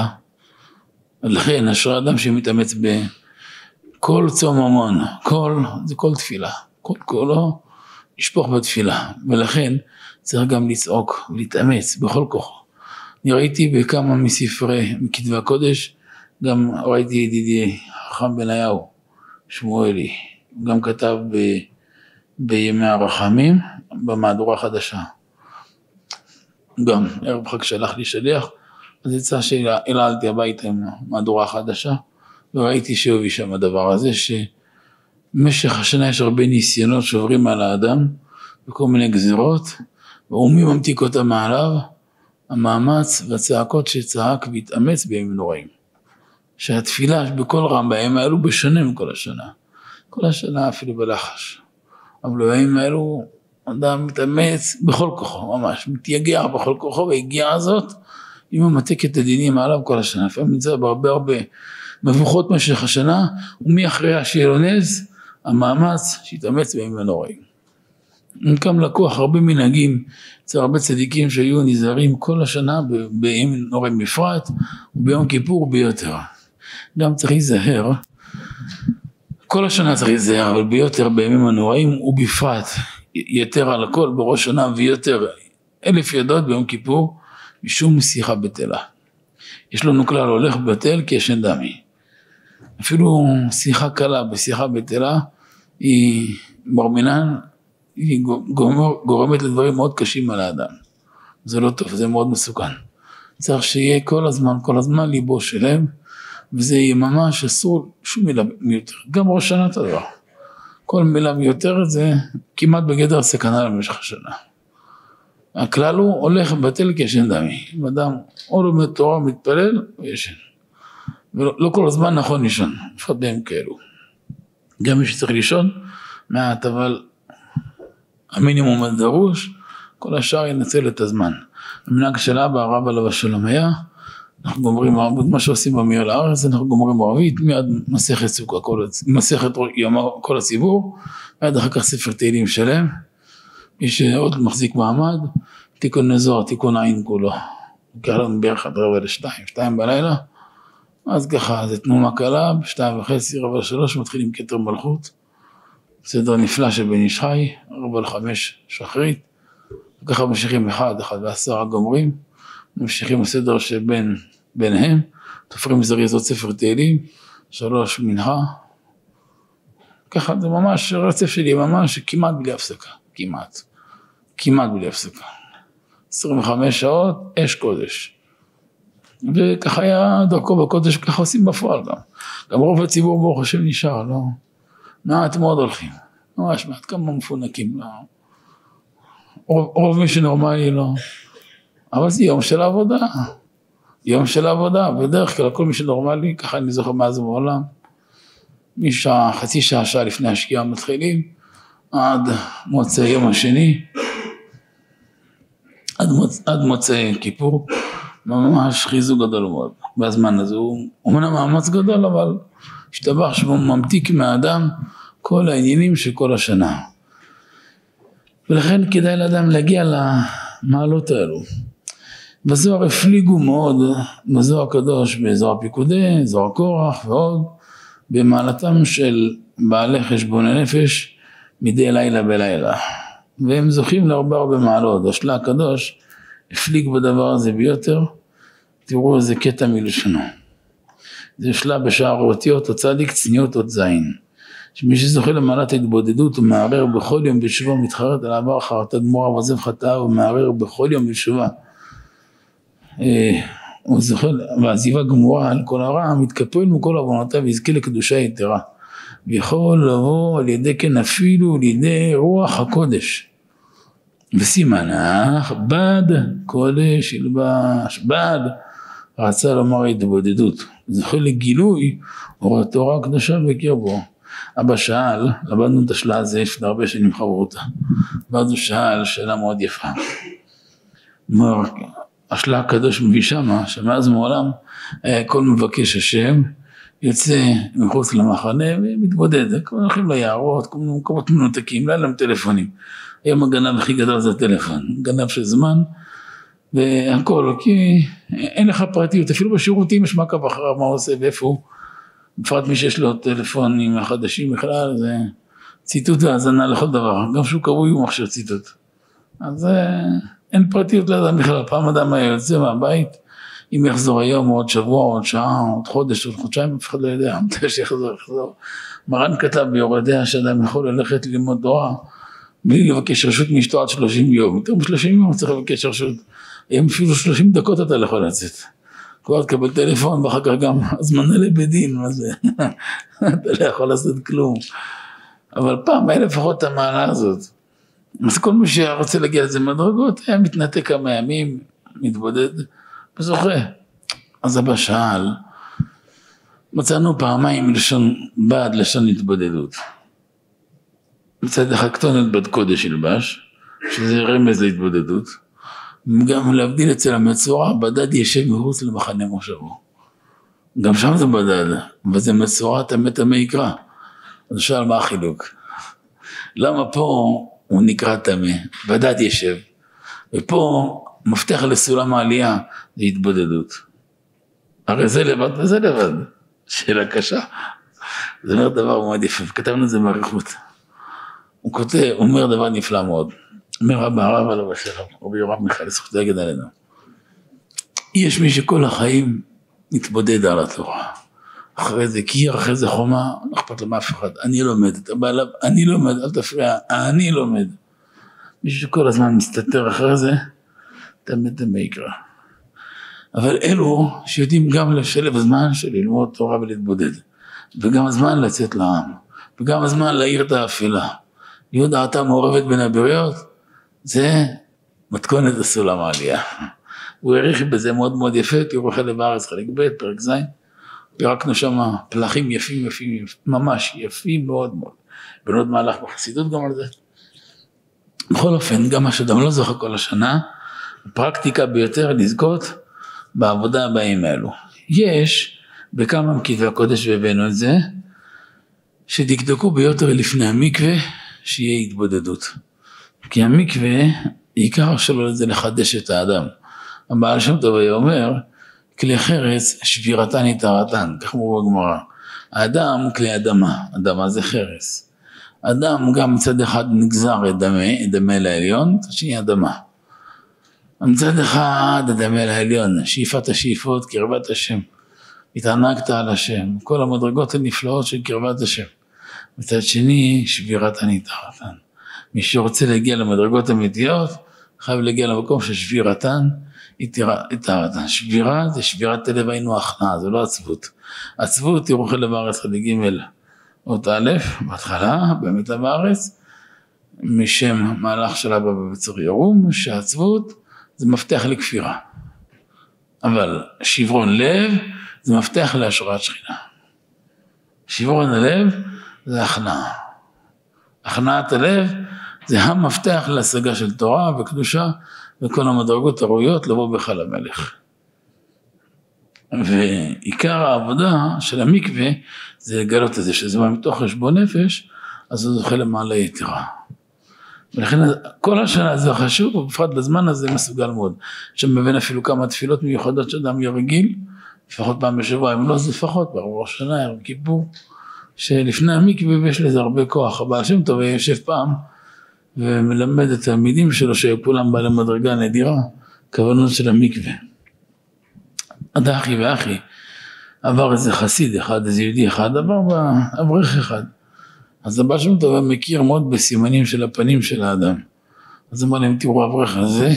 לכן אשרי אדם שמתאמץ בכל צום המון, כל, זה כל תפילה, כל כולו לשפוך בתפילה, ולכן צריך גם לצעוק ולהתאמץ בכל כוחו. אני ראיתי בכמה מספרי, מכתבי הקודש, גם ראיתי ידידי חכם בניהו, שמואלי, גם כתב ב, בימי הרחמים במהדורה החדשה. גם ערב חג שלח לי שליח, אז יצא שהעללתי הביתה עם המהדורה החדשה, וראיתי שהביא שם הדבר הזה, שבמשך השנה יש הרבה ניסיונות שעוברים על האדם, וכל מיני גזירות, ומי ממתיק אותם מעליו? המאמץ והצעקות שצעק והתאמץ בימים נוראים. שהתפילה בכל רם בימים האלו בשונה מכל השנה. כל השנה אפילו בלחש. אבל בימים האלו אדם מתאמץ בכל כוחו, ממש, מתייגע בכל כוחו, והגיעה הזאת היא ממתקת הדינים עליו כל השנה. לפעמים נמצא בהרבה הרבה מבוכות במשך השנה, ומי לו נס, המאמץ שהתאמץ בימים הנוראים. קם לקוח הרבה מנהגים אצל הרבה צדיקים שהיו נזהרים כל השנה בימים נוראים בפרט וביום כיפור ביותר. גם צריך להיזהר, כל השנה צריך להיזהר, אבל ביותר בימים הנוראים ובפרט יתר על הכל בראש שנה ויותר אלף ידות ביום כיפור משום שיחה בטלה. יש לנו כלל הולך בטל כישן דמי. אפילו שיחה קלה בשיחה בטלה היא ברמינן, היא גומר, גורמת לדברים מאוד קשים על האדם. זה לא טוב, זה מאוד מסוכן. צריך שיהיה כל הזמן, כל הזמן ליבו שלם, וזה יהיה ממש אסור שום מילה מיותר. גם ראש שנה את הדבר. כל מילה מיותרת זה כמעט בגדר סכנה למשך השנה. הכלל הוא הולך בטל כשישן דמי. אם אדם או לומד תורה מתפלל או ישן. ולא לא כל הזמן נכון לישון, לפחות בימים כאלו. גם מי שצריך לישון מעט, אבל המינימום הדרוש, כל השאר ינצל את הזמן. המנהג של אבא, הרב עליו השלום היה, אנחנו גומרים, מה שעושים במיר לארץ, אנחנו גומרים ערבית, מיד מסכת סוכה, כל, מסכת יום כל הציבור, מיד אחר כך ספר תהילים שלם, מי שעוד מחזיק מעמד, תיקון נזור, תיקון עין כולו. ייקח לנו בערך עד רבע לשתיים, שתיים בלילה, אז ככה, זה תנומה קלה, בשתיים וחצי, רבע לשלוש, מתחילים כתר מלכות, סדר נפלא של בן איש חי, רבע לחמש שחרית, וככה ממשיכים אחד, אחד ועשרה גומרים, ממשיכים בסדר שבין ביניהם, תופרים זריזות ספר תהילים, שלוש מנחה, ככה זה ממש רצף שלי, ממש כמעט בלי הפסקה, כמעט, כמעט בלי הפסקה. 25 שעות, אש קודש. וככה היה דרכו בקודש, ככה עושים בפועל גם. גם רוב הציבור ברוך השם נשאר, לא? מעט מאוד הולכים, ממש מעט, כמה מפונקים, לא? רוב, רוב מי שנורמלי לא. אבל זה יום של עבודה, יום של עבודה, בדרך כלל כל מי שנורמלי, ככה אני זוכר מאז ומעולם, משעה, חצי שעה, שעה לפני השקיעה מתחילים, עד מוצאי יום השני, עד, מוצ... עד מוצאי כיפור, ממש חיזוק גדול מאוד. בזמן הזה הוא אומנם מאמץ גדול, אבל השתבח שהוא ממתיק מהאדם כל העניינים של כל השנה. ולכן כדאי לאדם להגיע למעלות האלו. בזוהר הפליגו מאוד, בזוהר הקדוש, באזור הפיקודי, אזור הקורח ועוד, במעלתם של בעלי חשבון הנפש מדי לילה בלילה. והם זוכים להרבה הרבה מעלות. השלה הקדוש הפליג בדבר הזה ביותר, תראו איזה קטע מלשונו. זה שלה בשער האותיות, הצדיק צניעות עוד זין. שמי שזוכה למעלת ההתבודדות ומערער בכל יום בתשובה ומתחרט על העבר חרטת גמורה ועוזב חטאיו ומערער בכל יום בתשובה. אה, הוא זוכה, ועזיבה גמורה על כל הרע, מתקפל מכל עוונותיו ויזכה לקדושה יתרה. ויכול לבוא על ידי כן אפילו לידי רוח הקודש. וסימנך בד קודש ילבש, בד רצה לומר התבודדות, זוכה לגילוי אור התורה הקדושה בקרבו. אבא שאל, למדנו את השלה הזה לפני הרבה שנים חברותה, ואז הוא שאל שאלה מאוד יפה. אמר, השלה הקדוש מביא שמה, שמאז מעולם היה כל מבקש השם יוצא מחוץ למחנה ומתבודד, הולכים ליערות, כל מיני מקומות מנותקים, לא היה להם טלפונים. היום הגנב הכי גדול זה הטלפון, גנב של זמן והכל, כי אין לך פרטיות, אפילו בשירותים יש מעקב אחריו מה הוא עושה ואיפה הוא, בפרט מי שיש לו טלפונים החדשים בכלל, זה ציטוט והאזנה לכל דבר, גם שהוא קרוי הוא מכשיר ציטוט. אז אה, אין פרטיות לאדם בכלל, פעם אדם היה יוצא מהבית, אם יחזור היום, עוד שבוע, עוד שעה, עוד חודש, עוד חודשיים, אף אחד לא יודע, מתי שיחזור, יחזור. מרן כתב ביורדיה שאדם יכול ללכת ללמוד תורה בלי לבקש רשות מאשתו עד שלושים יום, יותר משלושים יום צריך לבקש רשות, היום אפילו שלושים דקות אתה יכול לצאת. כבר תקבל טלפון ואחר כך גם הזמנה לבית דין, מה זה, אתה לא יכול לעשות כלום. אבל פעם היה לפחות את המעלה הזאת. אז כל מי שרוצה להגיע לזה מדרגות היה מתנתק כמה ימים, מתבודד וזוכה. אז אבא שאל, מצאנו פעמיים לשון בעד לשון התבודדות. מצד אחד כתונת בת קודש ילבש, שזה רמז להתבודדות, גם להבדיל אצל המצורע, בדד ישב מחוץ למחנה מושבו. גם שם זה בדד, וזה מצורע טמא טמא יקרא. אז שאל מה החילוק? למה פה הוא נקרא טמא, בדד ישב, ופה מפתח לסולם העלייה זה התבודדות. הרי זה לבד וזה לבד, שאלה קשה. זה אומר דבר מאוד יפה, וכתבנו את זה באריכות. הוא כותב, הוא אומר דבר נפלא מאוד. אומר רבא הרב עליו השלום, רבי יורם מיכאל, זכותו יגד עלינו. יש מי שכל החיים מתבודד על התורה. אחרי זה קיר, אחרי זה חומה, לא אכפת לו מאף אחד. אני לומד, אתה בא אליו, אני לומד, אל תפריע, אני לומד. מישהו שכל הזמן מסתתר אחרי זה, תמיד תמיד יקרא. אבל אלו שיודעים גם לשלב זמן של ללמוד תורה ולהתבודד, וגם הזמן לצאת לעם, וגם הזמן להאיר את האפלה. להיות דעתה מעורבת בין הבריות, זה מתכונת הסולם העלייה. הוא העריך בזה מאוד מאוד יפה, תראו חלב הארץ חלק ב', פרק ז', פירקנו שם פלחים יפים יפים, ממש יפים מאוד מאוד. בנות מהלך בחסידות גם על זה. בכל אופן, גם מה שאדם לא זוכר כל השנה, הפרקטיקה ביותר לזכות בעבודה הבאים האלו. יש בכמה מכתבי הקודש והבאנו את זה, שדקדקו ביותר לפני המקווה, שיהיה התבודדות. כי המקווה, עיקר שלו זה לחדש את האדם. הבעל שם טוב היה אומר, כלי חרס שבירתן היא טהרתן, כך אמרו בגמרא. האדם הוא כלי אדמה, אדמה זה חרס. אדם גם מצד אחד נגזר את דמה, את דמה לעליון, מצד אדמה. מצד אחד הדמה לעליון, שאיפת השאיפות, קרבת השם. התענגת על השם, כל המדרגות הנפלאות של קרבת השם. מצד שני, שבירת הניטרתן. מי שרוצה להגיע למדרגות אמיתיות, חייב להגיע למקום ששבירתן היא טהרתן. שבירה זה שבירת הלב היינו הכנעה, זה לא עצבות. עצבות, תראו חלב הארץ חלק ג' אות א', בהתחלה, באמת לב הארץ, משם מהלך של אבא בבצר ירום, שעצבות זה מפתח לכפירה. אבל שברון לב זה מפתח להשראת שכינה. שברון הלב זה הכנעה. הכנעת הלב זה המפתח להשגה של תורה וקדושה וכל המדרגות הראויות לבוא בך למלך. ועיקר העבודה של המקווה זה לגלות את זה, שזה בא מתוך חשבון נפש, אז הוא זוכה למעלה יתרה. ולכן כל השנה זה חשוב, ובפרט בזמן הזה מסוגל מאוד. שם מבין אפילו כמה תפילות מיוחדות שאדם יהיה רגיל, לפחות פעם בשבוע, אם לא, אז לפחות, ברור השנה, יום כיפור. שלפני המקווה ויש לזה הרבה כוח. הבעל שם טוב יושב פעם ומלמד את התלמידים שלו שהיו כולם בעלי מדרגה נדירה, כוונות של המקווה. עד אחי ואחי, עבר איזה חסיד אחד, איזה יהודי אחד, עבר באברך אחד. אז הבעל שם טוב מכיר מאוד בסימנים של הפנים של האדם. אז אמר להם, תראו, האברך הזה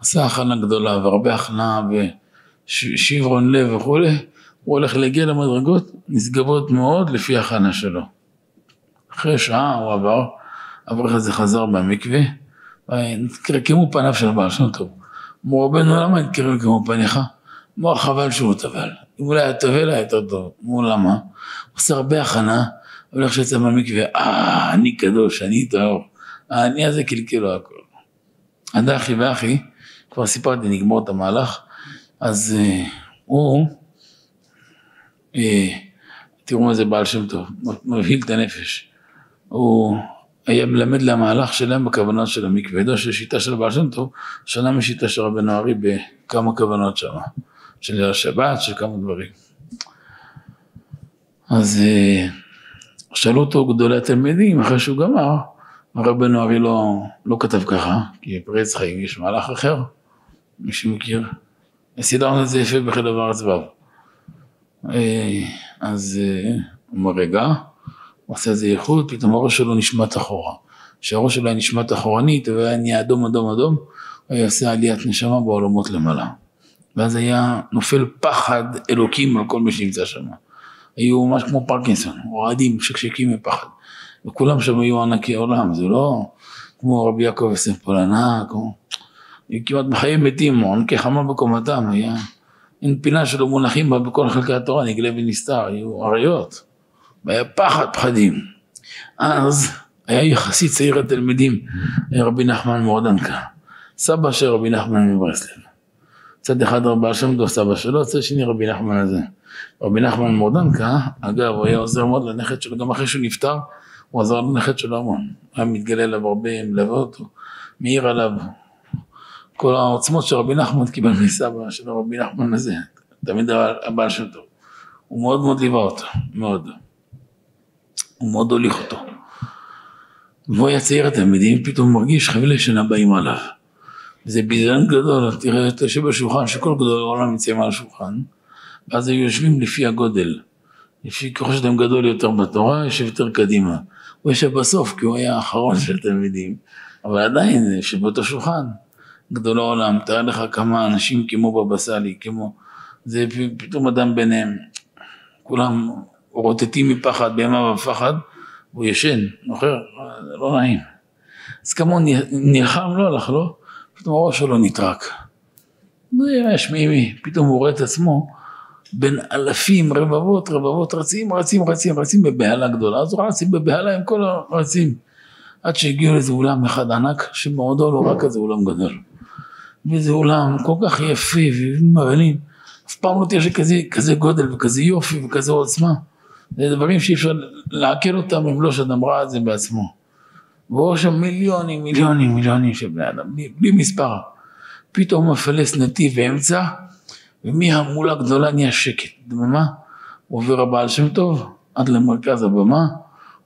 עשה הכנה גדולה והרבה הכנה ושברון לב וכולי, הוא הולך להגיע למדרגות נשגבות מאוד לפי ההכנה שלו. אחרי שעה הוא עבר, האברך הזה חזר מהמקווה, נתקרקמו פניו של הבעל שם טוב. אמרו רבנו למה נתקרקמו פניך? אמר חבל שהוא טבל, אם אולי היה טבל היה יותר טוב. אמרו למה? הוא עושה הרבה הכנה, אבל איך שיצא מהמקווה, אה, אני קדוש, אני טהור. האני הזה קלקל לו הכל. עד אחי ואחי, כבר סיפרתי, נגמור את המהלך, אז uh, הוא, uh, תראו מה זה בעל שם טוב, מבהיל את הנפש. הוא היה מלמד למהלך שלהם בכוונות של המקווה. ידוע ששיטה של בעל שם טוב שונה משיטה של רבנו ארי בכמה כוונות שם, של השבת, של כמה דברים. אז uh, שאלו אותו גדולי התלמידים אחרי שהוא גמר, הרבנו ארי לא, לא כתב ככה, כי בפרץ חיים יש מהלך אחר, מי שמכיר. סידרנו את זה יפה בחדר ארץ ו'. אה, אז אה, הוא אומר רגע, הוא עושה איזה ייחוד, פתאום הראש שלו נשמט אחורה. כשהראש שלו היה נשמט אחורנית והיה נהיה אדום אדום אדום, הוא היה עושה עליית נשמה בעולמות למעלה. ואז היה נופל פחד אלוקים על כל מי שנמצא שם. היו ממש כמו פרקינסון, רועדים, שקשקים מפחד. וכולם שם היו ענקי עולם, זה לא כמו רבי יעקב יוסף פולנה, כמו... כמעט בחיי מתים, ענקי חמה בקומתם, היה... אין פינה שלא מונחים בה בכל חלקי התורה, נגלה ונסתר, היו אריות. והיה פחד פחדים. אז היה יחסית צעיר התלמידים, רבי נחמן מורדנקה, סבא של רבי נחמן מברסלב. צד אחד רבי שם טוב סבא שלו, צד שני רבי נחמן הזה. רבי נחמן מורדנקה, אגב, הוא היה עוזר מאוד לנכד שלו, גם אחרי שהוא נפטר, הוא עזר לנכד שלו המון, היה מתגלה אליו הרבה, מלווה אותו, מעיר עליו. כל העוצמות שרבי נחמן קיבל מסבא של רבי נחמן הזה, תמיד הבעל שם טוב. הוא מאוד מאוד ליווה אותו, מאוד. הוא מאוד הוליך אותו. והוא היה צעיר התלמידים, פתאום מרגיש חבלי שינה באים עליו. זה ביזיון גדול, תראה, אתה יושב בשולחן, שכל גדול העולם נמצאים על השולחן, ואז היו יושבים לפי הגודל. לפי ככל שאתם גדול יותר בתורה, יושב יותר קדימה. הוא יושב בסוף כי הוא היה האחרון של תלמידים, אבל עדיין יושב באותו שולחן. גדול העולם, תאר לך כמה אנשים כמו בבא סאלי, כמו... זה פתאום אדם ביניהם, כולם רוטטים מפחד, בהמה בפחד, והוא ישן, נוחר, לא נעים. אז כמו נלחם, לא הלך לו, פתאום הראש שלו נטרק. יש מי, פתאום הוא רואה את עצמו בין אלפים, רבבות, רבבות, רצים, רצים, רצים, רצים בבהלה גדולה, אז הוא רצים בבהלה עם כל הרצים. עד שהגיעו לאיזה אולם אחד ענק, שמאודו לא רק כזה אולם גדול. וזה אולם כל כך יפה ומבנים, אף פעם לא תראה שכזה כזה גודל וכזה יופי וכזה עוצמה. זה דברים שאי אפשר לעכל אותם אם לא שאדם ראה את זה בעצמו. והוא שם מיליונים, מיליונים, מיליונים של בני אדם, בלי, בלי מספר. פתאום מפלס נתיב באמצע, ומהמולה גדולה נהיה שקט, דממה, עובר הבעל שם טוב עד למרכז הבמה,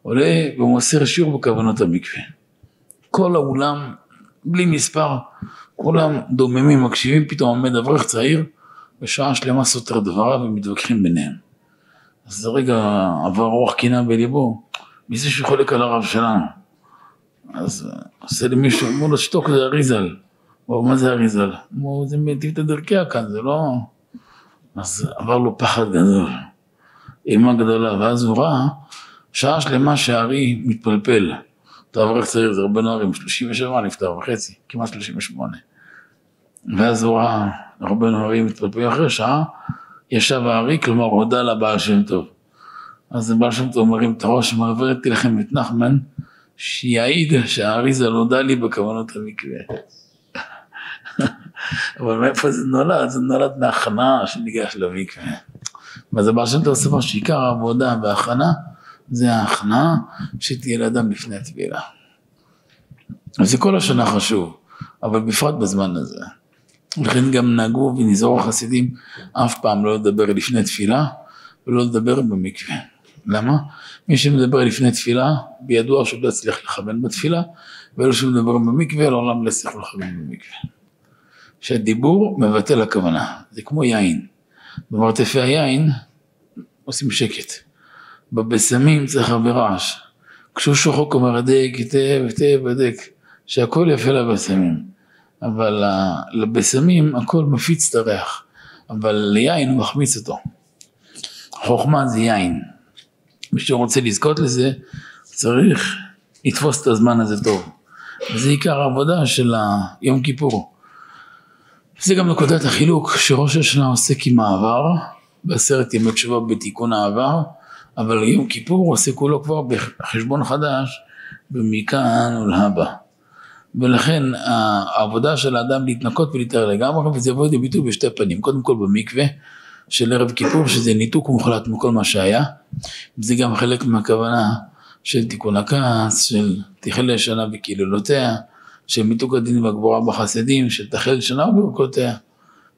עולה ומוסר שיעור בכוונות המקווה. כל האולם, בלי מספר, כולם דוממים, מקשיבים, פתאום עומד אברך צעיר, ושעה שלמה סותר דבריו ומתווכחים ביניהם. אז רגע עבר רוח קינה בליבו, מי זה שחולק על הרב שלנו? אז עושה לי מישהו, אמרו לו שתוק זה אריזל. הוא מה זה אריזל? אמרו, זה מיטיב את הדרכיה כאן, זה לא... אז עבר לו פחד גדול, אימה גדולה, ואז הוא ראה שעה שלמה שהארי מתפלפל. אותו אברך צעיר, זה רבנו ארי, 37 נפטר וחצי, כמעט 38. ואז הוא ראה רבנו ארי מתפלפל אחרי שעה, ישב הארי, כלומר הודה לבעל שם טוב. אז הבעל שם טוב מרים את הראש, מעברתי לכם את נחמן, שיעיד שהאריזה נודע לי בכוונות המקווה. אבל מאיפה זה נולד? זה נולד מהכנה שניגש למקווה. וזה בעל שם טוב ספר שעיקר העבודה וההכנה זה ההכנה שתהיה לאדם לפני התפילה. וזה כל השנה חשוב, אבל בפרט בזמן הזה. לכן גם נהגו ונזהרו החסידים אף פעם לא לדבר לפני תפילה ולא לדבר במקווה. למה? מי שמדבר לפני תפילה, בידוע שהוא לא יצליח לכוון בתפילה, ואלו שמדברים במקווה, לעולם לא יצליחו לכוון במקווה. שהדיבור מבטל הכוונה, זה כמו יין. במרתפי היין עושים שקט. בבשמים צריך הרבה רעש. כשהוא שוחק אומר הדק, היטב, היטב, הדק, שהכל יפה לבשמים. אבל לבשמים הכל מפיץ את הריח, אבל ליין הוא מחמיץ אותו. חוכמה זה יין. מי שרוצה לזכות לזה, צריך לתפוס את הזמן הזה טוב. וזה עיקר העבודה של יום כיפור. זה גם נקודת החילוק שראש השנה עוסק עם העבר, בעשרת ימי תשובה בתיקון העבר, אבל יום כיפור עושה כולו כבר בחשבון חדש, במכאן ולהבא. ולכן העבודה של האדם להתנקות ולהתאר לגמרי, וזה יבוא לידי ביטוי בשתי פנים. קודם כל במקווה של ערב כיפור, שזה ניתוק מוחלט מכל מה שהיה. זה גם חלק מהכוונה של תיקון הכעס, של תכלה שנה וקללותיה, של מיתוק הדין והגבורה בחסדים, של תחל שנה וברכותיה.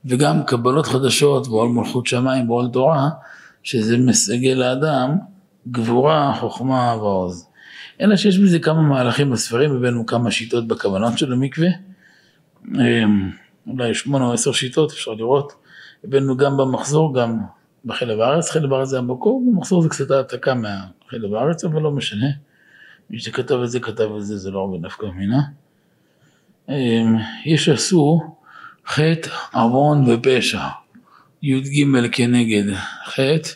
וגם קבלות חדשות ועול מלכות שמיים ועול תורה, שזה מסגל לאדם גבורה, חוכמה ועוז. אלא שיש בזה כמה מהלכים בספרים, הבאנו כמה שיטות בכוונות של המקווה, אמ, אולי שמונה או עשר שיטות אפשר לראות, הבאנו גם במחזור, גם בחלב הארץ, חלב הארץ זה המקור, במחזור זה קצת העתקה מהחלב הארץ, אבל לא משנה, מי שכתב את זה כתב את זה, זה לא הרבה נפקא מינה. אמ, יש עשו חטא, עוון ופשע, י"ג כנגד חטא,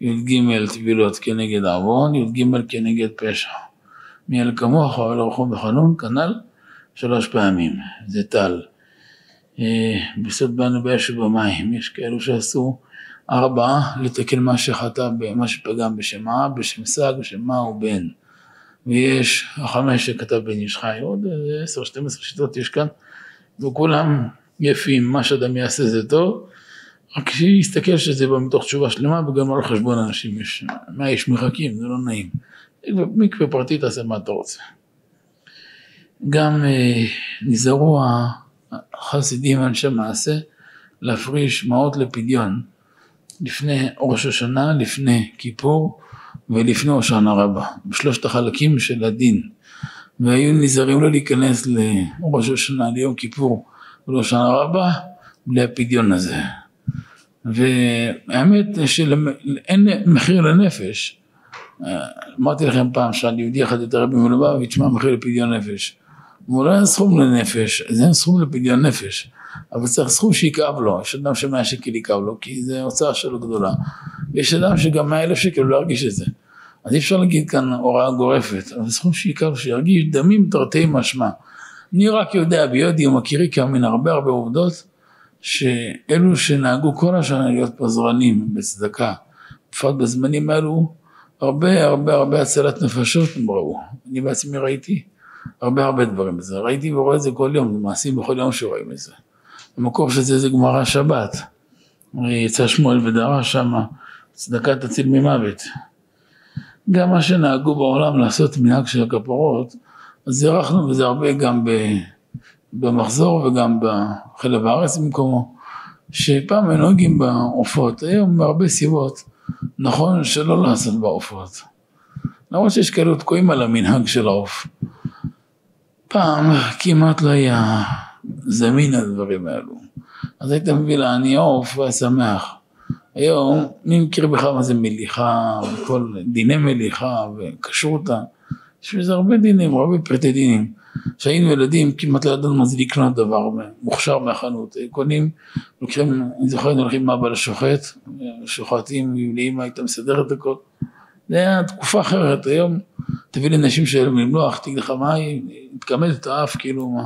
י"ג טבילות כנגד עוון, י"ג כנגד פשע. מי אל כמוך אבל רחום וחנון, כנ"ל שלוש פעמים, זה טל. אה, בסוד בנו באש ובמים, יש כאלו שעשו ארבעה לתקן מה שחטא, מה שפגם בשם אב, בשם סג, בשם מה ובן. ויש החמש שכתב בן איש חי, עוד עשר, שתים עשרה שיטות יש כאן, וכולם יפים, מה שאדם יעשה זה טוב, רק שיסתכל שזה בא מתוך תשובה שלמה וגם על חשבון אנשים, יש, מה יש מחכים, זה לא נעים. מקווה פרטי תעשה מה אתה רוצה. גם אה, נזהרו החסידים אנשי מעשה להפריש מעות לפדיון לפני ראש השנה, לפני כיפור ולפני הושענא רבה, בשלושת החלקים של הדין. והיו נזהרים לא להיכנס לראש השנה, ליום כיפור ולהושענא רבה, בלי הפדיון הזה. והאמת שאין מחיר לנפש. אמרתי לכם פעם שעל יהודי אחד את הרבי מלובביץ' מה מחיר לפדיון נפש. הוא אומר, לא אין סכום לנפש, אז אין סכום לפדיון נפש, אבל צריך סכום שיכאב לו, יש אדם שמאה שקל יכאב לו, כי זו הוצאה שלו גדולה, ויש אדם שגם מאה אלף שקל לא ירגיש את זה. אז אי אפשר להגיד כאן הוראה גורפת, אבל סכום שיכאב, שירגיש דמים תרתי משמע. אני רק יודע ביודעי ומכירי מן הרבה הרבה עובדות, שאלו שנהגו כל השנה להיות פזרנים בצדקה, בפרט בזמנים האלו, הרבה הרבה הרבה הצלת נפשות הם ראו. אני בעצמי ראיתי הרבה הרבה דברים בזה. ראיתי ורואה את זה כל יום, מעשים בכל יום שרואים את זה. המקור של זה זה גמרא שבת. יצא שמואל ודרש שמה, צדקה תציל ממוות. גם מה שנהגו בעולם לעשות מנהג של הכפרות, אז הארכנו בזה הרבה גם ב... במחזור וגם בחלב הארץ במקומו, שפעם היו נוהגים בעופות, היום מהרבה סיבות נכון שלא לעשות בעופות. למרות שיש כאלו תקועים על המנהג של העוף. פעם כמעט לא היה זמין הדברים האלו. אז היית מביא לעני עוף והיה שמח. היום מי מכיר בכלל מה זה מליחה וכל דיני מליחה וכשרותה. יש בזה הרבה דינים, הרבה פרטי דינים. כשהיינו ילדים כמעט לא ידענו מה זה לקנות דבר מוכשר מהחנות, קונים, לוקחים, אני זוכר, היינו הולכים עם אבא לשוחט, שוחטים, לאמא הייתה מסדרת הכל, זה היה תקופה אחרת, היום תביא לי נשים של למלוח, תגיד לך מה היא, מתקמדת את האף, כאילו מה,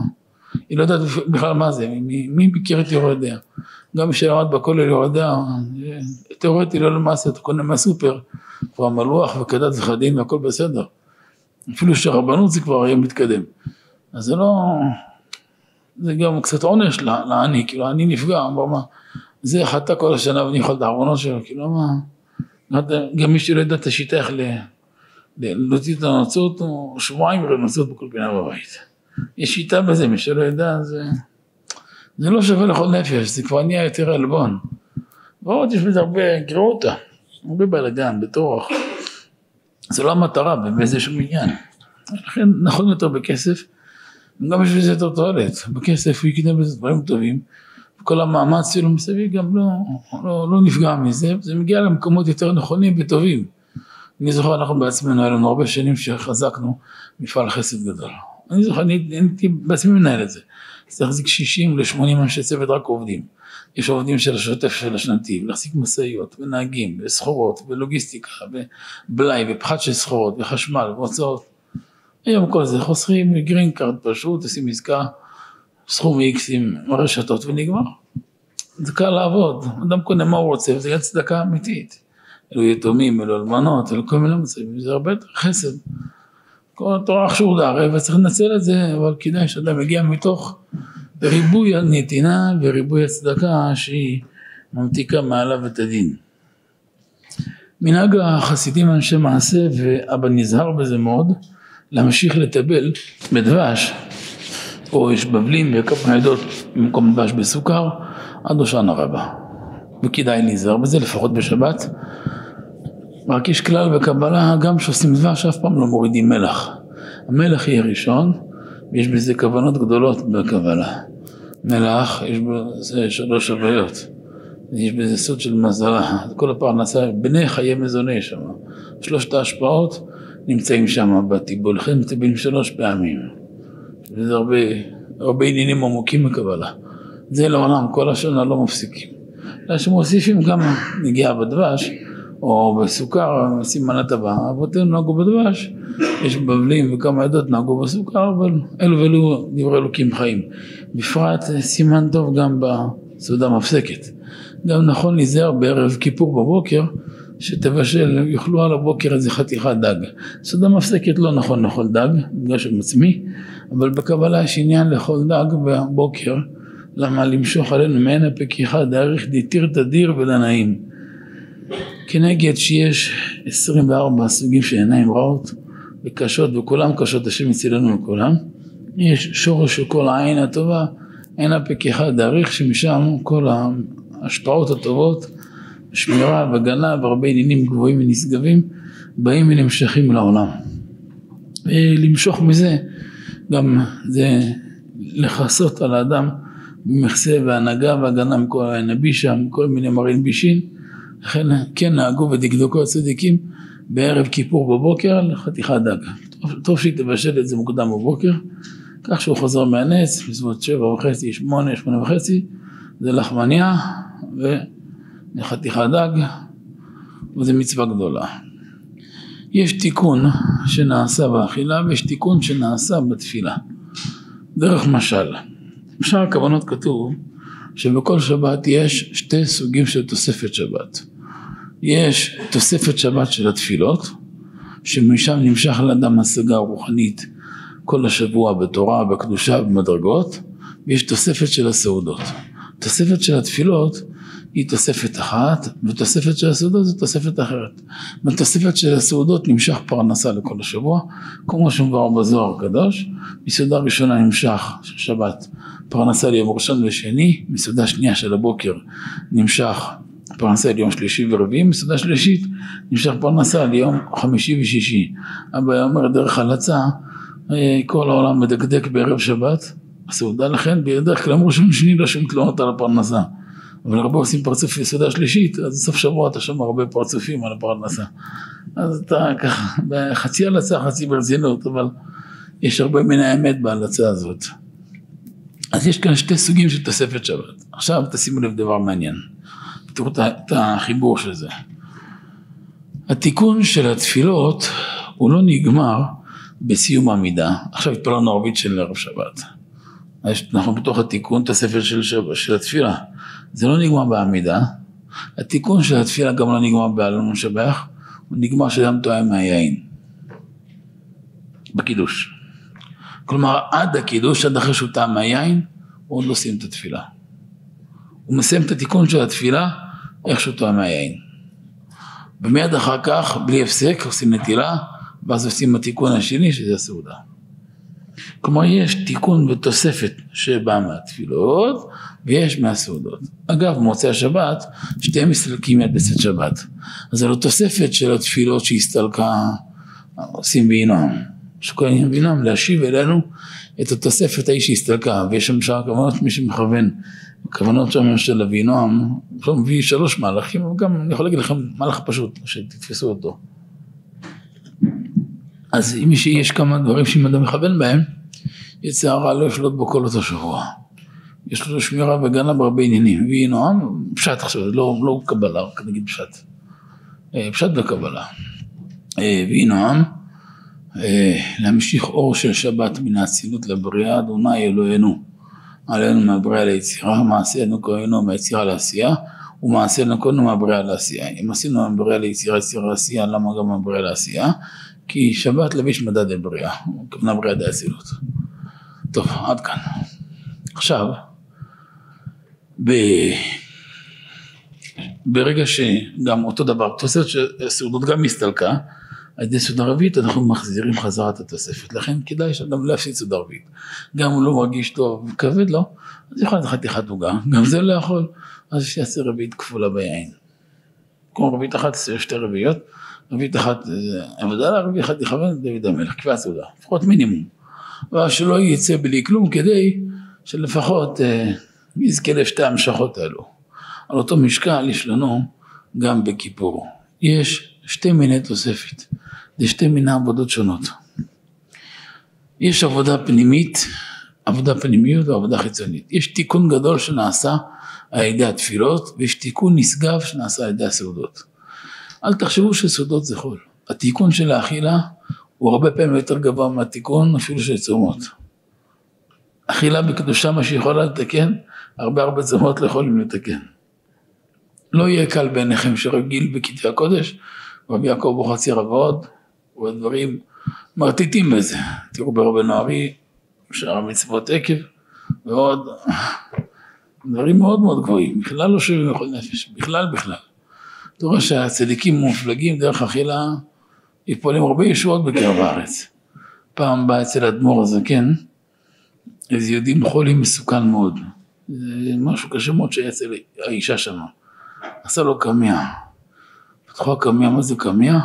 היא לא יודעת בכלל מה זה, מי, מי מכיר את יורדיה, גם מי שלמד בכולל יורדיה, תיאורטי לא למעשה, אתה קונה מהסופר, כבר מלוח וכדת וחדין והכל בסדר. אפילו שהרבנות זה כבר היום מתקדם. אז זה לא, זה גם קצת עונש לעני, כאילו העני נפגע, אמר מה, זה חטא כל השנה ואני יכול את הארמונות שלו, כאילו מה, גם מי שלא ידע את השיטה איך להוציא את הנוצות, או שבועיים לנוצות בכל פינה בבית. יש שיטה בזה, מי שלא ידע, זה, זה לא שווה לכל נפש, זה כבר נהיה יותר עלבון. ועוד יש בזה הרבה גרוטה, הרבה בלאגן, בטורח. זה לא המטרה ובאיזה שום עניין. לכן נכון יותר בכסף, גם יש בזה יותר תועלת. בכסף הוא יקנה בזה דברים טובים, וכל המאמץ שלו מסביב גם לא, לא, לא נפגע מזה, זה מגיע למקומות יותר נכונים וטובים. אני זוכר, אנחנו בעצמנו, היה לנו הרבה שנים שחזקנו מפעל חסד גדול. אני זוכר, אני הייתי בעצמי מנהל את זה. צריך להחזיק 60 ל-80 אנשי צוות רק עובדים. יש עובדים של השוטף של השנתי, ולהחזיק משאיות, ונהגים, וסחורות, ולוגיסטיקה, ובלאי, ופחת של סחורות, וחשמל, והוצאות. היום כל זה חוסכים gift card פשוט, עושים עסקה, סכום איקס עם רשתות ונגמר. זה קל לעבוד, אדם קונה מה הוא רוצה, וזה יהיה צדקה אמיתית. אלו יתומים, אלו אלמנות, אלו כל מיני מצבים, זה הרבה יותר חסד. כל התורה עכשיו הרי וצריך לנצל את זה, אבל כדאי שאדם יגיע מתוך ריבוי הנתינה וריבוי הצדקה שהיא ממתיקה מעליו את הדין. מנהג החסידים אנשי מעשה ואבא נזהר בזה מאוד להמשיך לטבל בדבש או יש בבלים וכמה עדות במקום דבש בסוכר עד הושענא רבה. וכדאי להיזהר בזה לפחות בשבת. רק יש כלל בקבלה גם כשעושים דבש אף פעם לא מורידים מלח. המלח יהיה ראשון ויש בזה כוונות גדולות בקבלה מלח יש בזה שלוש הוויות. יש בזה סוד של מזלה כל הפרנסה בני חיי מזוני שם. שלושת ההשפעות נמצאים שם בטיבול לכן מטבלים שלוש פעמים. וזה הרבה, הרבה עניינים עמוקים בקבלה. זה לעולם כל השנה לא מפסיקים. אלא שמוסיפים גם נגיעה בדבש או בסוכר, סימן הטבה, אבותינו נהגו בדבש, יש בבלים וכמה עדות נהגו בסוכר, אבל אלו ואלו דברי אלוקים חיים. בפרט סימן טוב גם בסעודה מפסקת. גם נכון להיזהר בערב כיפור בבוקר, שתבשל, יאכלו על הבוקר איזה חתיכת דג. סעודה מפסקת לא נכון לאכול דג, בגלל של עצמי, אבל בקבלה יש עניין לאכול דג בבוקר, למה למשוך עלינו מעין הפקיחה דאריך דתיר תדיר ולנעים. כנגד שיש 24 סוגים של עיניים רעות וקשות וכולם קשות השם יצילנו מכולם. יש שורש של כל העין הטובה עין הפקיחה דאריך שמשם כל ההשפעות הטובות שמירה והגנה והרבה עניינים גבוהים ונשגבים באים ונמשכים לעולם. ולמשוך מזה גם זה לכסות על האדם במכסה והנהגה והגנה מכל הנבישה מכל מיני מרעין בישין לכן כן נהגו ודקדקו הצדיקים בערב כיפור בבוקר לחתיכת דג. טוב, טוב שהיא תבשל את זה מוקדם בבוקר, כך שהוא חוזר מהנץ, בסביבות שבע וחצי, שמונה, שמונה וחצי, זה לחמניה וחתיכת דג, וזו מצווה גדולה. יש תיקון שנעשה באכילה ויש תיקון שנעשה בתפילה, דרך משל. בשאר הכוונות כתוב שבכל שבת יש שתי סוגים של תוספת שבת. יש תוספת שבת של התפילות, שמשם נמשך לאדם השגה רוחנית כל השבוע בתורה, בקדושה, במדרגות, ויש תוספת של הסעודות. תוספת של התפילות היא תוספת אחת, ותוספת של הסעודות זו תוספת אחרת. בתוספת של הסעודות נמשך פרנסה לכל השבוע, כמו שמבואר בזוהר הקדוש, מסעודה ראשונה נמשך של שבת פרנסה ליום ראשון ושני, מסעודה שנייה של הבוקר נמשך פרנסה ליום שלישי ורביעי, מסעודה שלישית נמשך פרנסה ליום חמישי ושישי. אבא אומר דרך הלצה, אה, כל העולם מדקדק בערב שבת, הסעודה לכן בדרך כלל אמרו שום שני לא שום תלונות על הפרנסה. אבל הרבה עושים פרצוף יסודה שלישית, אז סוף שבוע אתה שומע הרבה פרצופים על הפרנסה. אז אתה ככה, חצי הלצה, חצי ברצינות, אבל יש הרבה מן האמת בהלצה הזאת. אז יש כאן שתי סוגים של תוספת שבת. עכשיו תשימו לב דבר מעניין. תראו את החיבור של זה. התיקון של התפילות הוא לא נגמר בסיום העמידה. עכשיו התפללנו ערבית של ערב שבת. אנחנו בתוך התיקון תוספת של, של התפילה. זה לא נגמר בעמידה. התיקון של התפילה גם לא נגמר בעלון משבח, הוא נגמר שאדם טועה מהיין. בקידוש. כלומר עד הקידוש, עד אחרי שהוא טעם מהיין, הוא עוד לא סיים את התפילה. הוא מסיים את התיקון של התפילה איך שהוא טועם מהיין. ומיד אחר כך, בלי הפסק, עושים נטילה, ואז עושים התיקון השני שזה הסעודה. כלומר יש תיקון ותוספת שבא מהתפילות ויש מהסעודות. אגב מוצאי השבת שתיהם מסתלקים יד בסת שבת. אז זו תוספת של התפילות שהסתלקה עושים וינועם, שכהנים וינועם להשיב אלינו את התוספת ההיא שהסתלקה, ויש שם שאר כוונות, מי שמכוון, כוונות שם של אבינועם, הוא מביא שלוש מהלכים, אבל גם אני יכול להגיד לכם מהלך פשוט, שתתפסו אותו. אז אם יש כמה דברים שאם אדם מכוון בהם, יצא הרע לא ישלוט בו כל אותו שבוע. יש לו שמירה וגנה בהרבה עניינים, נועם, פשט עכשיו, לא, לא קבלה, רק נגיד פשט. אה, פשט וקבלה. אה, ויהי נועם, אה, להמשיך אור של שבת מן האצילות לבריאה, אדוני אלוהינו, עלינו מהבריאה ליצירה, מעשינו כהנו מהיצירה לעשייה, ומעשינו כהנו מהבריאה לעשייה. אם עשינו מהבריאה ליצירה, יצירה לעשייה, למה גם מהבריאה לעשייה? כי שבת לביש מדד לבריאה, הכוונה בריאה דאצילות. טוב, עד כאן. עכשיו, ב... ברגע שגם אותו דבר, תוספת של סעודות גם הסתלקה, ידי סעודה רביעית אנחנו מחזירים חזרה את התוספת, לכן כדאי שאדם לא יפסיד סעודה רביעית. גם הוא לא מרגיש טוב וכבד לו, אז יכול להיות חתיכת עוגה, גם זה לא יכול, אז שיעשה רביעית כפולה ביין. כמו רביעית אחת, שתי רביעיות, רביעית אחת, עבודה לה, רביעית אחת לכוון דוד המלך, קביעת סעודה, לפחות מינימום. אבל שלא יצא בלי כלום כדי שלפחות אה, יזכה לשתי המשכות האלו. על אותו משקל יש לנו גם בכיפור. יש שתי מיני תוספת, זה שתי מיני עבודות שונות. יש עבודה פנימית, עבודה פנימיות ועבודה חיצונית. יש תיקון גדול שנעשה על ידי התפילות ויש תיקון נשגב שנעשה על ידי הסעודות. אל תחשבו שסעודות זה חול. התיקון של האכילה הוא הרבה פעמים יותר גבוה מהתיקון אפילו של צומות. אכילה בקדושה מה שיכולה לתקן, הרבה הרבה צומות לא יכולים לתקן. לא יהיה קל בעיניכם שרגיל בכתבי הקודש, רבי יעקב בוחצירא ועוד, ודברים מרטיטים בזה. תראו ברבנו ארי, שאר המצוות עקב, ועוד דברים מאוד מאוד גבוהים, בכלל לא שווים לכל נפש, בכלל בכלל. אתה רואה שהצדיקים מופלגים דרך אכילה, יפולים הרבה ישועות בקרב הארץ. פעם בא אצל אדמו"ר הזקן, איזה יהודי חולי מסוכן מאוד. זה משהו קשה מאוד שהיה אצל האישה שם. עשה לו קמיה. פתחו הקמיה, מה זה קמיה?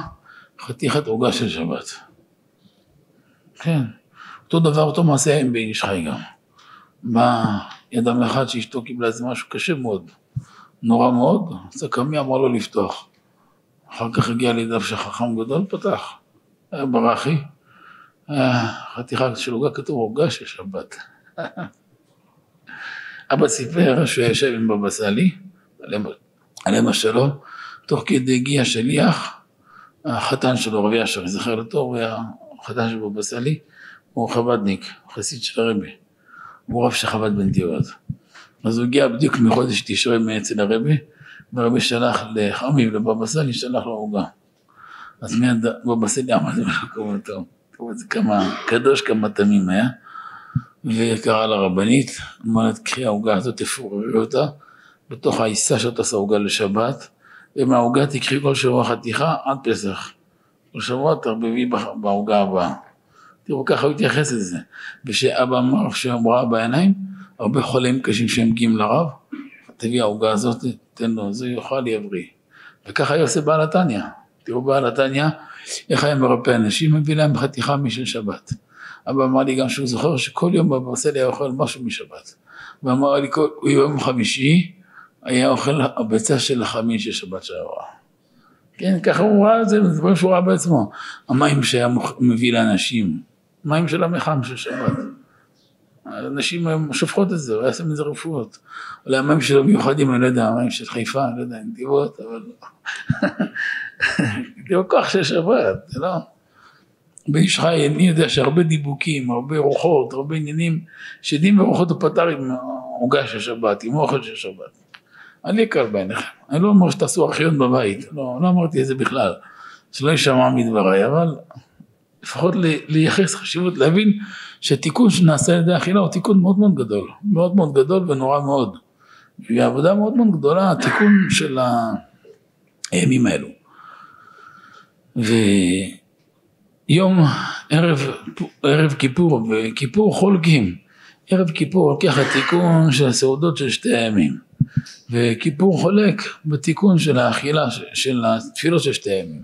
חתיכת עוגה של שבת. כן. אותו דבר, אותו מעשה עם בן איש חי גם. בא ידם אחד שאשתו קיבלה איזה משהו קשה מאוד. נורא מאוד, עשה קמיה, אמר לו לפתוח. אחר כך הגיע לידיו של חכם גדול, פתח. היה ברכי. חתיכה של עוגה, כתוב עוגה של שבת. אבא סיפר שהוא יושב עם בבא סאלי, עליהם השלום, תוך כדי הגיע שליח, החתן שלו, רבי אשר, אני זוכר לטוב, הוא היה חתן של בבא סאלי, הוא חבדניק, חסיד של הרבי, הוא רב של חב"ד בנתיבות. אז הוא הגיע בדיוק מחודש תשרי מאצל הרבי, והרבי שלח לחמיב לבבא סאלי, שלח לו עוגה. אז מיד בבא סאלי אמר לי, טוב, זה כמה קדוש, כמה תמים היה. וקרא לרבנית, אמרת קחי העוגה הזאת, תפוררי אותה, בתוך העיסה שאת עושה עוגה לשבת, ומהעוגה תקחי כל שבוע חתיכה עד פסח. כל שבוע תרבבי בעוגה הבאה. תראו, ככה הוא התייחס לזה. ושאבא אמר שהוא ראה בעיניים, הרבה חולים קשים שהם מגיעים לרב, תביא העוגה הזאת, תן לו, זה יאכל יבריא. וככה היה עושה בעל התניא. תראו בעל התניא, איך היה מרפא אנשים, מביא להם חתיכה משל שבת. אבא אמר לי גם שהוא זוכר שכל יום בבא סאלי היה אוכל משהו משבת. ואמר לי, כל יום חמישי היה אוכל הביצה של החמין של שבת שעברה. כן, ככה הוא ראה את זה, זה דברים שהוא ראה בעצמו. המים שהיה מביא לאנשים, מים של המחם של שבת. הנשים שופכות את זה, הוא היה שם מזה רפואות. אולי המים שלו מיוחדים, אני לא יודע, המים של חיפה, אני לא יודע, נתיבות, אבל... זה כוח של שבת, זה לא... באיש חי, אני יודע שהרבה דיבוקים, הרבה רוחות, הרבה עניינים, שדין ורוחות הוא פתר עם עוגה של שבת, עם אוכל של שבת. אני קל בעיניכם. אני לא אומר שתעשו ארכיון בבית, לא, לא אמרתי את זה בכלל, שלא יישמע מדבריי, אבל לפחות לייחס חשיבות, להבין שתיקון שנעשה על ידי אכילה הוא תיקון מאוד מאוד גדול, מאוד מאוד גדול ונורא מאוד. והיא עבודה מאוד מאוד גדולה, התיקון של הימים האלו. ויום ערב, ערב כיפור, וכיפור חולקים, ערב כיפור לוקח התיקון של הסעודות של שתי הימים, וכיפור חולק בתיקון של האכילה, של התפילות של שתי הימים.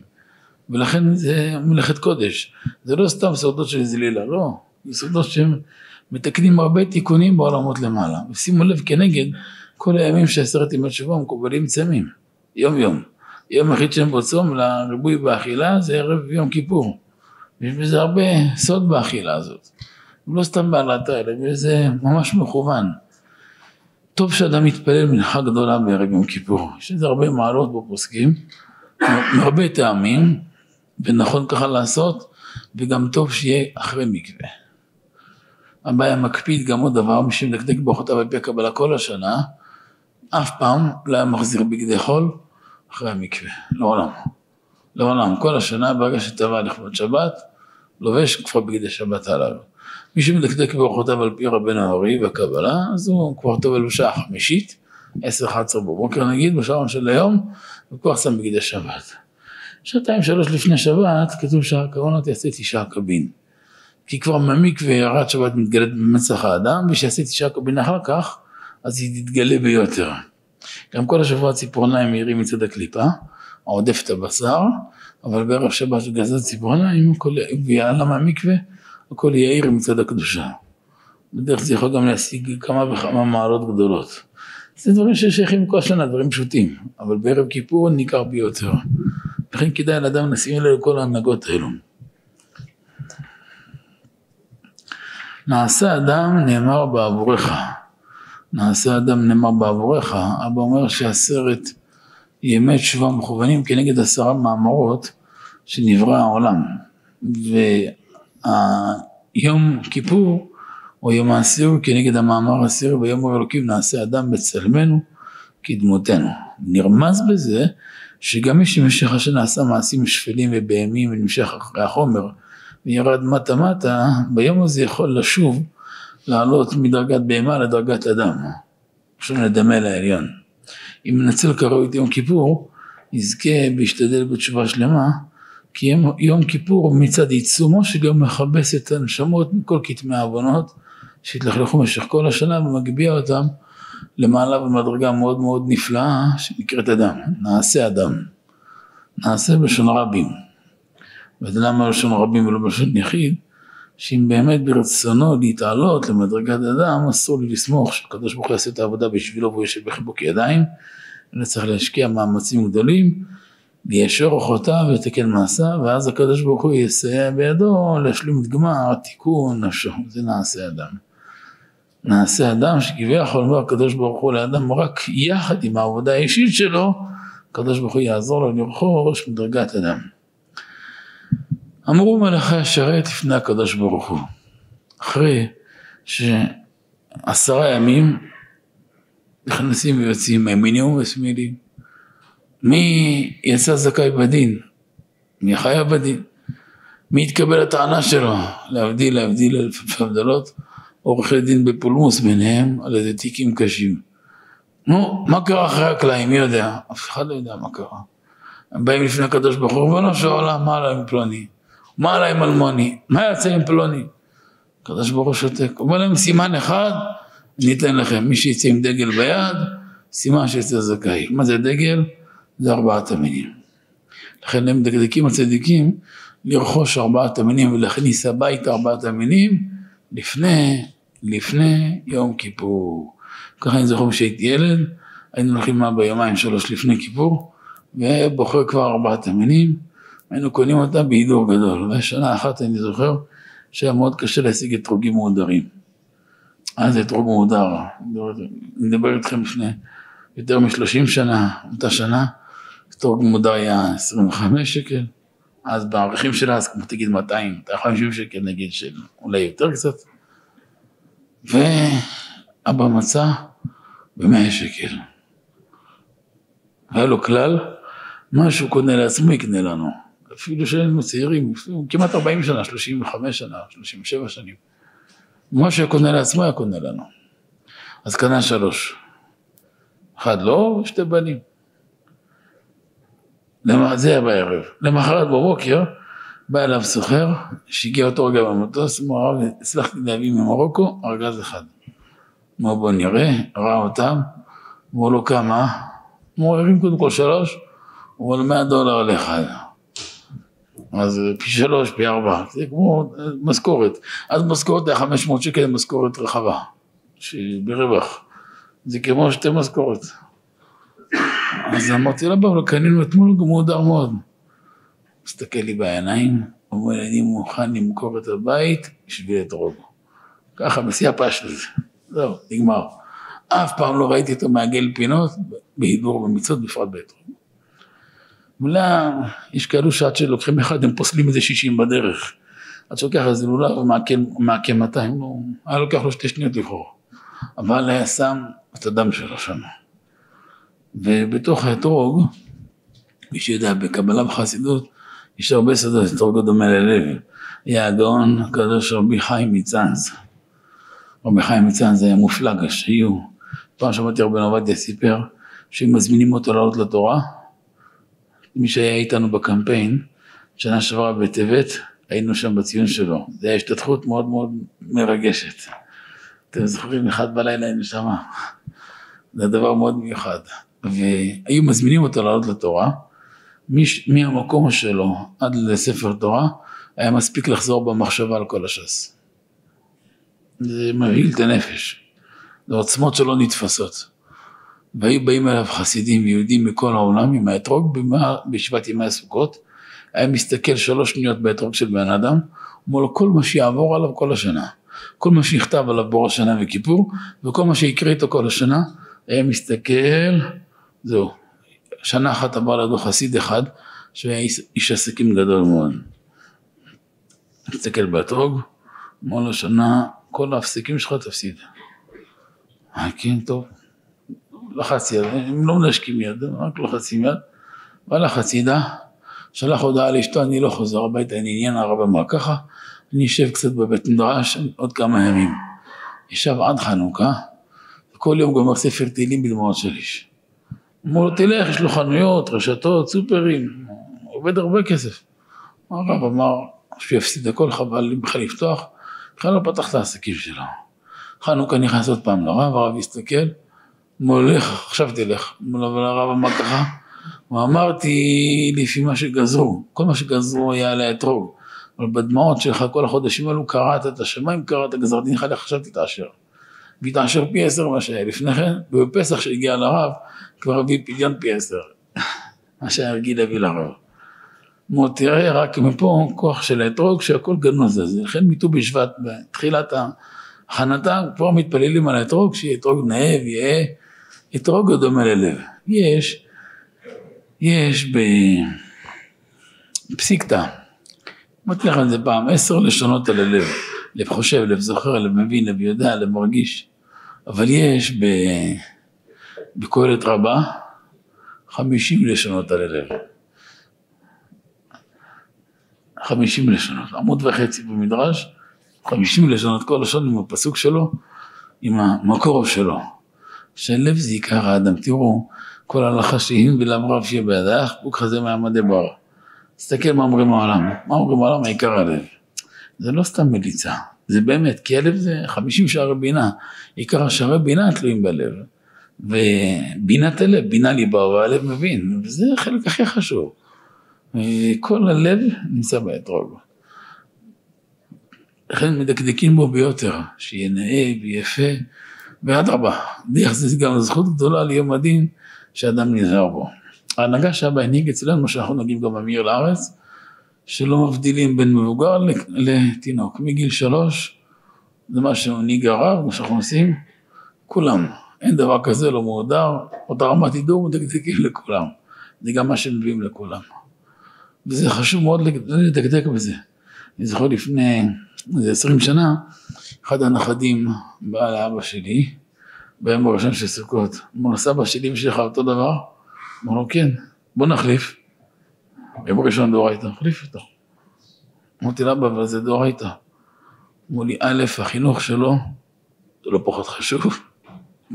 ולכן זה מלאכת קודש. זה לא סתם סודות של זלילה, לא. זה סודות שהם מתקנים הרבה תיקונים בעולמות למעלה. ושימו לב כנגד כל הימים שעשרת ימי שבוע מקובלים צמים, יום יום. יום היחיד שהם בצום לריבוי באכילה זה ערב יום כיפור. יש בזה הרבה סוד באכילה הזאת. לא סתם בעלת האלה, וזה ממש מכוון. טוב שאדם מתפלל מנחה גדולה בערב יום כיפור. יש לזה הרבה מעלות בו פוסקים, מהרבה טעמים, ונכון ככה לעשות, וגם טוב שיהיה אחרי מקווה. הבעיה מקפיד גם עוד דבר, מי שמדקדק באורחותיו על פי הקבלה כל השנה, אף פעם לא היה מחזיר בגדי חול אחרי המקווה, לעולם. לעולם, כל השנה ברגע שטבע לכבוד שבת, לובש כבר בגדי שבת הללו. מי שמדקדק באורחותיו על פי רבנו הארי והקבלה, אז הוא כבר טובל בשעה חמישית, 10-11 בבוקר נגיד, בשעון של היום, הוא כבר שם בגדי שבת. שעתיים שלוש לפני שבת, כתוב שהקרונות יעשה תשעה קבין. כי כבר מהמקווה ירד שבת מתגלית במצח האדם, ושיעשה תשעה קבין אחר כך, אז היא תתגלה ביותר. גם כל השבוע ציפורניים מהירים מצד הקליפה, עודף את הבשר, אבל בערב שבת גזר ציפורניים, ויעלה מהמקווה, הכל יאיר מצד הקדושה. בדרך זה יכול גם להשיג כמה וכמה מעלות גדולות. זה דברים ששייכים כל שנה, דברים פשוטים, אבל בערב כיפור ניכר ביותר. לכן כדאי לאדם לשים לב לכל ההנהגות האלו. נעשה אדם נאמר בעבורך. נעשה אדם נאמר בעבורך. אבא אומר שעשרת ימי תשובה מכוונים כנגד עשרה מאמרות שנברא העולם. והיום כיפור או יום העשיר כנגד המאמר העשיר ויום אלוקים נעשה אדם בצלמנו כדמותנו. נרמז בזה שגם מי שבמשך השנה עשה מעשים שפלים ובהמים ונמשך אחרי החומר וירד מטה מטה, ביום הזה יכול לשוב לעלות מדרגת בהמה לדרגת אדם, עכשיו נדמה לעליון. אם ננצל כראוי את יום כיפור, יזכה וישתדל בתשובה שלמה, כי יום, יום כיפור מצד עיצומו שגם מכבס את הנשמות מכל כתמי העוונות שהתלכלכו במשך כל השנה ומגביה אותם למעלה במדרגה מאוד מאוד נפלאה שנקראת אדם, נעשה אדם, נעשה בלשון רבים. ואתה יודע מה בלשון רבים ולא בלשון יחיד? שאם באמת ברצונו להתעלות למדרגת אדם, אסור לי לסמוך שהקדוש ברוך הוא יעשה את העבודה בשבילו והוא יושב בחיבוק ידיים, אלא צריך להשקיע מאמצים גדולים, ליישר אורחותיו ולתקן מעשיו, ואז הקדוש ברוך הוא יסייע בידו להשלים את גמר התיקון נפשו, זה נעשה אדם. נעשה אדם שכביכול אומר הקדוש ברוך הוא לאדם רק יחד עם העבודה האישית שלו, הקדוש ברוך הוא יעזור לו לרכוש מדרגת אדם. אמרו מלאכי השרת לפני הקדוש ברוך הוא, אחרי שעשרה ימים נכנסים ויוצאים מימינים ושמאלים. מי יצא זכאי בדין? מי חייב בדין? מי יתקבל הטענה שלו? להבדיל, להבדיל אלף הבדלות, עורכי דין בפולמוס ביניהם על איזה תיקים קשים. נו, מה קרה אחרי הקלעים? מי יודע? אף אחד לא יודע מה קרה. הם באים לפני הקדוש ברוך הוא, ריבונו של עולם, מה עליי עם פלוני? מה עליי עם אלמוני? מה יצא עם פלוני? הקדוש ברוך הוא שותק. אומר להם סימן אחד, אני אתן לכם. מי שיצא עם דגל ביד, סימן שיצא זכאי. מה זה דגל? זה ארבעת המינים. לכן הם מדקדקים הצדיקים לרכוש ארבעת המינים ולהכניס הביתה ארבעת המינים לפני, לפני יום כיפור. ככה אני זוכר כשהייתי ילד, היינו הולכים מה ביומיים שלוש לפני כיפור, ובוחר כבר ארבעת המינים, היינו קונים אותה בהידור גדול. ושנה אחת אני זוכר שהיה מאוד קשה להשיג אתרוגים מהודרים. אז אתרוג מהודר, אני מדבר איתכם לפני יותר משלושים שנה, אותה שנה, אתרוג מהודר היה 25 שקל, אז בערכים שלה, אז כמו תגיד 200, 250 שקל נגיד, של אולי יותר קצת, ואבא מצא ב-100 שקל. היה לו כלל, מה שהוא קונה לעצמו יקנה לנו. אפילו שהיינו צעירים, כמעט 40 שנה, 35 שנה, 37 שנים. מה שהיה קונה לעצמו היה קונה לנו. אז קנה שלוש. אחד לא, שתי בנים. זה היה בערב. למחרת בבוקר בא אליו סוחר, שהגיע אותו רגע במטוס, אמר הרב, הצלחתי להביא ממרוקו ארגז אחד. אמר בוא נראה, ראה אותם, אמרו לו כמה? אמרו הרים קודם כל שלוש, אמרו לו מאה דולר לאחד. אז פי שלוש, פי ארבע, זה כמו משכורת. אז משכורת היה 500 שקל משכורת רחבה, ברווח. זה כמו שתי משכורת. אז אמרתי לו, אבל קנינו אתמול גם מודר מאוד. מסתכל לי בעיניים, אומר אני מוכן למכור את הבית בשביל אתרוג. ככה, בשיא הפש לזה. זהו, נגמר. אף פעם לא ראיתי אותו מעגל פינות, בהידור במצוות, בפרט באתרוג. אולי יש כאלו שעד שלוקחים אחד הם פוסלים איזה שישים בדרך. עד שלוקח איזה לולב ומעקה 200, לא, היה לוקח לו שתי שניות לבחור. אבל היה שם את הדם שלו שם. ובתוך האתרוג, מי שיודע, בקבלה בחסידות, יש הרבה סודות, אתרוג דומה ללב. היה הגאון הקדוש רבי חיים מצאנז. רבי חיים מצאנז היה מופלג, שהיו. פעם שמעתי רבי עובדיה סיפר, שהם מזמינים אותו לעלות לתורה, מי שהיה איתנו בקמפיין, שנה שעברה בטבת, היינו שם בציון שלו. זו הייתה השתתפות מאוד מאוד מרגשת. אתם זוכרים, אחד בלילה היינו שמה. זה דבר מאוד מיוחד. והיו מזמינים אותו לעלות לתורה, מהמקום שלו עד לספר תורה, היה מספיק לחזור במחשבה על כל הש"ס. זה מבהיל את הנפש. זה עוצמות שלא נתפסות. והיו באים אליו חסידים ויהודים מכל העולם עם האתרוג בישיבת ימי הסוכות, היה מסתכל שלוש שניות באתרוג של בן אדם, אומר לו כל מה שיעבור עליו כל השנה, כל מה שיכתב עליו בור השנה וכיפור, וכל מה שיקרה איתו כל השנה, היה מסתכל, זהו, שנה אחת עבר לידו חסיד אחד, שהיה איש, עסקים גדול מאוד. מסתכל באתרוג, אמר לו שנה, כל ההפסקים שלך תפסיד. אה, כן, טוב. לחץ יד, הם לא מנשקים יד, רק לוחצים יד, והלך הצידה, שלח הודעה לאשתו, אני לא חוזר הביתה, אני עניין הרב אמר ככה, אני אשב קצת בבית מדרש עוד כמה ימים. ישב עד חנוכה, וכל יום גומר ספר תהילים בדמעות של איש. אמרו לו, תלך, יש לו חנויות, רשתות, סופרים, עובד הרבה כסף. הרב אמר שהוא יפסיד הכל, חבל לי בכלל לפתוח, בכלל לא פתח את העסקים שלו. חנוכה נכנס עוד פעם לרב, הרב הסתכל, מולך, עכשיו תלך. אבל הרב אמר ככה, הוא אמרתי לפי מה שגזרו, כל מה שגזרו היה על האתרוג, אבל בדמעות שלך כל החודשים האלו קראת את השמיים, קראת גזר דינך, לך עכשיו תתעשר. והתעשר פי עשר מה שהיה לפני כן, ובפסח שהגיע לרב, כבר הביא פדיון פי עשר, מה שהיה רגיל להביא לרב. אמרו, תראה רק מפה כוח של האתרוג שהכל גנוז לזה, לכן מט"ו בשבט, בתחילת הכנתה, כבר מתפללים על האתרוג, שיהיה אתרוג נאה ויהיה אתרוג דומה ללב. יש, יש בפסיקתא, אמרתי לך את זה פעם, עשר לשונות על הלב, לב חושב, לב זוכר, לב מבין, לב יודע, לב מרגיש, אבל יש ב... בקהלת רבה חמישים לשונות על הלב. חמישים לשונות, עמוד וחצי במדרש, חמישים לשונות, כל לשון עם הפסוק שלו, עם המקור שלו. שלב זה עיקר האדם. תראו, כל הלכה ולאו רב שיהיה בידך, וכזה מעמדי בר. תסתכל מה אומרים העולם. מה אומרים העולם? העיקר הלב. זה לא סתם מליצה, זה באמת, כי הלב זה חמישים שערי בינה. עיקר השערי בינה תלויים בלב. ובינת הלב, בינה ליבה, והלב מבין, וזה החלק הכי חשוב. כל הלב נמצא באתרוג. לכן מדקדקים בו ביותר, שיהיה נאה ויפה. ואדרבה, דרך זה גם זכות גדולה ליום הדין שאדם נזהר בו. ההנהגה שאבא הנהיג אצלנו, שאנחנו נוגעים גם במיר לארץ, שלא מבדילים בין מבוגר לתינוק. מגיל שלוש, זה מה שהנהיג הרב, מה שאנחנו עושים, כולם. אין דבר כזה לא מועדר, אותה רמת הידור מדקדקים לכולם. זה גם מה שמביאים לכולם. וזה חשוב מאוד לדקדק בזה. אני זוכר לפני איזה עשרים שנה, אחד הנכדים בא לאבא שלי, ביום הראשון של סוכות, אמר לו, סבא שלי ושלך אותו דבר? אמר לו, כן, בוא נחליף. ביום הראשון דאורייתא, נחליף אותו. אמרתי לאבא, אבל זה דאורייתא. אמרו לי, א', החינוך שלו, זה לא פחות חשוב,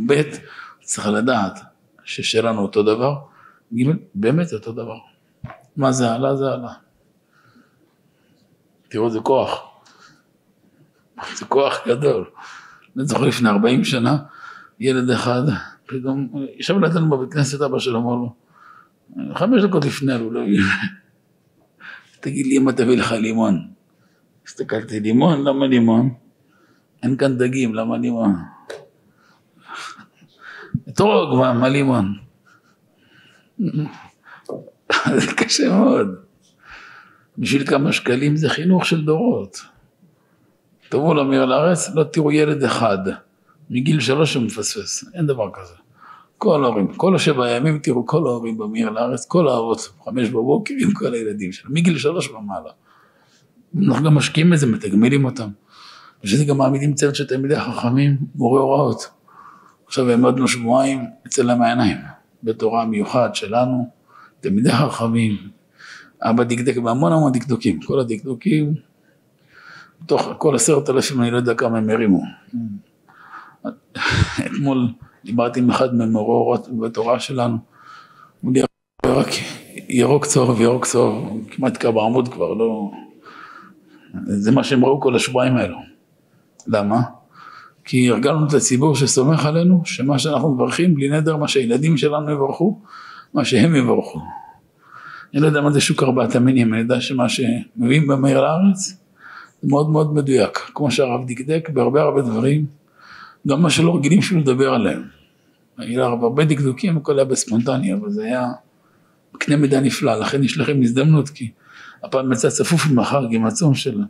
ב', צריך לדעת ששלנו אותו דבר, ג', באמת זה אותו דבר. מה זה עלה? זה עלה. תראו איזה כוח. זה כוח גדול. אני זוכר לפני 40 שנה, ילד אחד, פתאום, ישב לידינו בבית כנסת, אבא שלו אמר לו, חמש דקות לפני, לא הגיע. תגיד לי אמא תביא לך לימון. הסתכלתי, לימון? למה לימון? אין כאן דגים, למה לימון? אתרוג, מה, מה לימון? זה קשה מאוד. בשביל כמה שקלים זה חינוך של דורות. תבואו למיר לארץ, לא תראו ילד אחד מגיל שלוש שמפספס, אין דבר כזה. כל ההורים, כל השבע ימים תראו כל ההורים במיר לארץ, כל האבות, חמש בבוקר עם כל הילדים שלהם, מגיל שלוש ומעלה. אנחנו גם משקיעים בזה, מתגמלים אותם. ושזה גם מעמידים צוות של תלמידי חכמים, מורי הוראות. עכשיו העמדנו שבועיים אצל המעיניים, בתורה המיוחד שלנו, תלמידי חכמים, אבא דקדק בהמון המון דקדוקים, כל הדקדוקים, בתוך כל עשרת אלפים אני לא יודע כמה הם הרימו. אתמול דיברתי עם אחד ממורות בתורה שלנו, הוא לי רק ירוק צהוב וירוק צהוב, כמעט קו בעמוד כבר, לא... זה מה שהם ראו כל השבועיים האלו. למה? כי הרגלנו את הציבור שסומך עלינו, שמה שאנחנו מברכים, בלי נדר, מה שהילדים שלנו יברכו, מה שהם יברכו. אני לא יודע מה זה שוק ארבעת המינים, אני יודע שמה שמביאים במהר לארץ, זה מאוד מאוד מדויק, כמו שהרב דקדק בהרבה הרבה דברים, גם מה שלא רגילים אפילו לדבר עליהם. היה הרבה דקדוקים, הכל היה בספונטני, אבל זה היה קנה מידה נפלא, לכן יש לכם הזדמנות, כי הפעם יצא צפוף ממחר עם הצום של...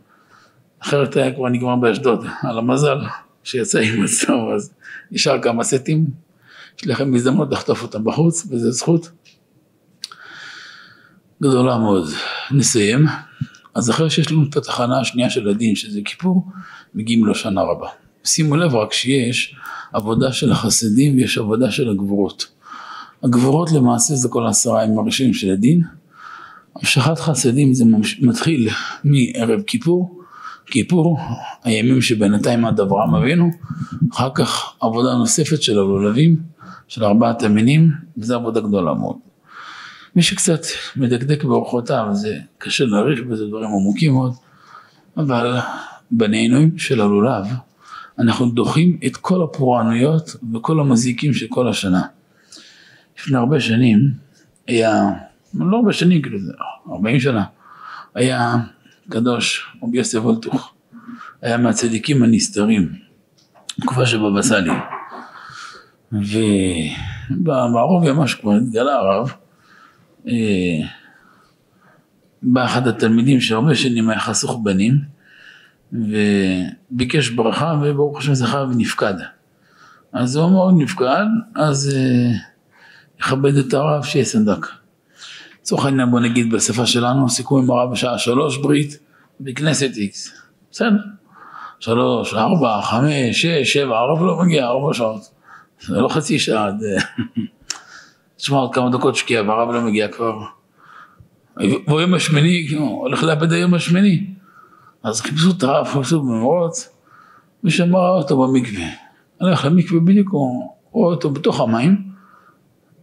אחרת היה כבר נגמר באשדוד, על המזל שיצא עם הצום, אז נשאר כמה סטים, יש לכם הזדמנות לחטוף אותם בחוץ, וזו זכות גדולה מאוד. נסיים. אז אחרי שיש לנו את התחנה השנייה של הדין, שזה כיפור, מגיעים לשנה רבה. שימו לב רק שיש עבודה של החסידים ויש עבודה של הגבורות. הגבורות למעשה זה כל העשרה ימים הראשונים של הדין. המשכת חסדים זה מתחיל מערב כיפור, כיפור, הימים שבינתיים עד אברהם אבינו, אחר כך עבודה נוספת של הלולבים, של ארבעת המינים, וזו עבודה גדולה מאוד. מי שקצת מדקדק באורחותיו, זה קשה להעריך בזה דברים עמוקים מאוד, אבל בנהנועים של הלולב, אנחנו דוחים את כל הפורענויות וכל המזיקים של כל השנה. לפני הרבה שנים היה, לא הרבה שנים, כאילו זה 40 שנה, היה קדוש רבי יוסף וולטוך, היה מהצדיקים הנסתרים, תקופה שבבא סאלי. ובערוב ימש כבר התגלה הרב, אה, בא אחד התלמידים שהרבה שנים היה חסוך בנים, וביקש ברכה וברוך השם זכה ונפקד. אז הוא אמר נפקד, אז אה, יכבד את הרב שיהיה סנדק. לצורך העניין בוא נגיד בשפה שלנו, סיכום עם הרב בשעה שלוש ברית בכנסת איקס. בסדר. שלוש, ארבע, חמש, שש, שבע, הרב לא מגיע ארבע שעות. זה לא חצי שעה. תשמע עוד כמה דקות שקיע והרב לא מגיע כבר. ביום השמיני, הולך לאבד היום השמיני. אז חיפשו את הרב, חיפשו במרוץ, ושם ראה אותו במקווה. הלך למקווה בדיוק, הוא רואה אותו בתוך המים,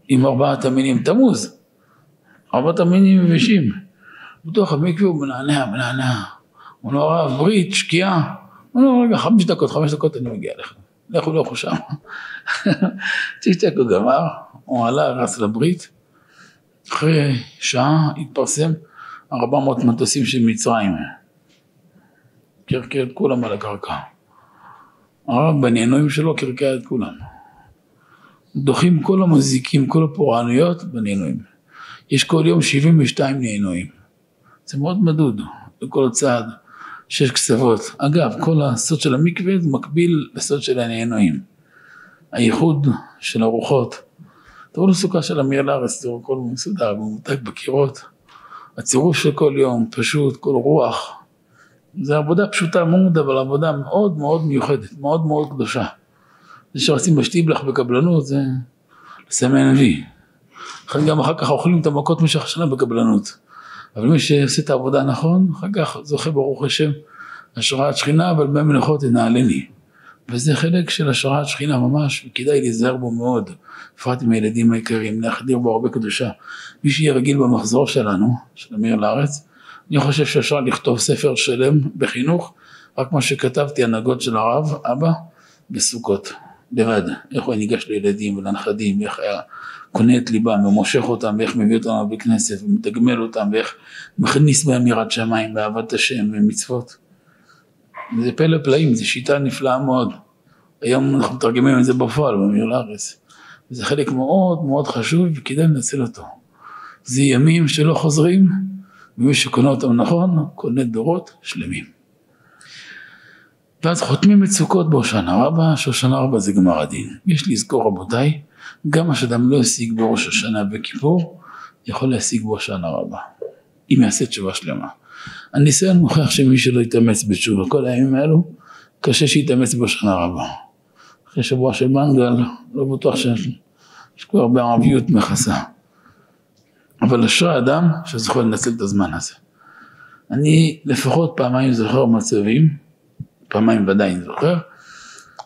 עם ארבעת המינים תמוז. ארבעת המינים יבשים. בתוך המקווה הוא מנענע, מנענע. הוא אומר, הרב, ברית, שקיעה. הוא אומר, רגע, חמש דקות, חמש דקות אני מגיע לך. לכו לכו שם. צ'יק הוא גמר, הוא עלה, רץ לברית. אחרי שעה התפרסם 400 מטוסים של מצרים. קרקע את כולם על הקרקע. הרב בנהנועים שלו קרקע את כולם. דוחים כל המזיקים, כל הפורענויות בנהנועים. יש כל יום 72 נהנועים. זה מאוד מדוד, לכל צעד, שש קצוות. אגב, כל הסוד של המקווה זה מקביל לסוד של הנהנועים. הייחוד של הרוחות. תראו לסוכה של אמיר לארץ, תראו הכל מסודר, ממותג בקירות. הצירוף של כל יום, פשוט, כל רוח. זה עבודה פשוטה מאוד, אבל עבודה מאוד מאוד מיוחדת, מאוד מאוד קדושה. זה שרוצים בשטיבלח בקבלנות זה לסמן נביא. לכן גם אחר כך אוכלים את המכות במשך השנה בקבלנות. אבל מי שעושה את העבודה נכון, אחר כך זוכה ברוך השם השראת שכינה, אבל במנחות תנעלני. וזה חלק של השראת שכינה ממש, וכדאי להיזהר בו מאוד, בפרט עם הילדים היקרים, להחדיר בו הרבה קדושה. מי שיהיה רגיל במחזור שלנו, של אמיר לארץ, אני חושב שאפשר לכתוב ספר שלם בחינוך, רק מה שכתבתי, הנהגות של הרב, אבא, בסוכות. לבד, איך הוא ניגש לילדים ולנכדים, ואיך היה קונה את ליבם ומושך אותם, ואיך מביא אותם לבית כנסת ומתגמל אותם, ואיך מכניס בהם יראת שמיים ואהבת השם ומצוות. זה פלא פלאים, זו שיטה נפלאה מאוד. היום אנחנו מתרגמים את זה בפועל במיר לארץ. זה חלק מאוד מאוד חשוב וכדאי לנצל אותו. זה ימים שלא חוזרים, ומי שקונה אותם נכון, קונה דורות שלמים. ואז חותמים את סוכות בהושענא רבה, שהושענא רבה זה גמר הדין. יש לזכור רבותיי, גם מה שאדם לא השיג בראש השנה וכיפור, יכול להשיג בהושענא רבה, אם יעשה תשובה שלמה. הניסיון מוכיח שמי שלא יתאמץ בתשובה כל הימים האלו, קשה שיתאמץ בהושענא רבה. אחרי שבוע של מנגל, לא בטוח שיש כבר בערביות מכסה. אבל אשרי אדם שזוכר לנצל את הזמן הזה. אני לפחות פעמיים זוכר מצבים, פעמיים ודאי אני זוכר,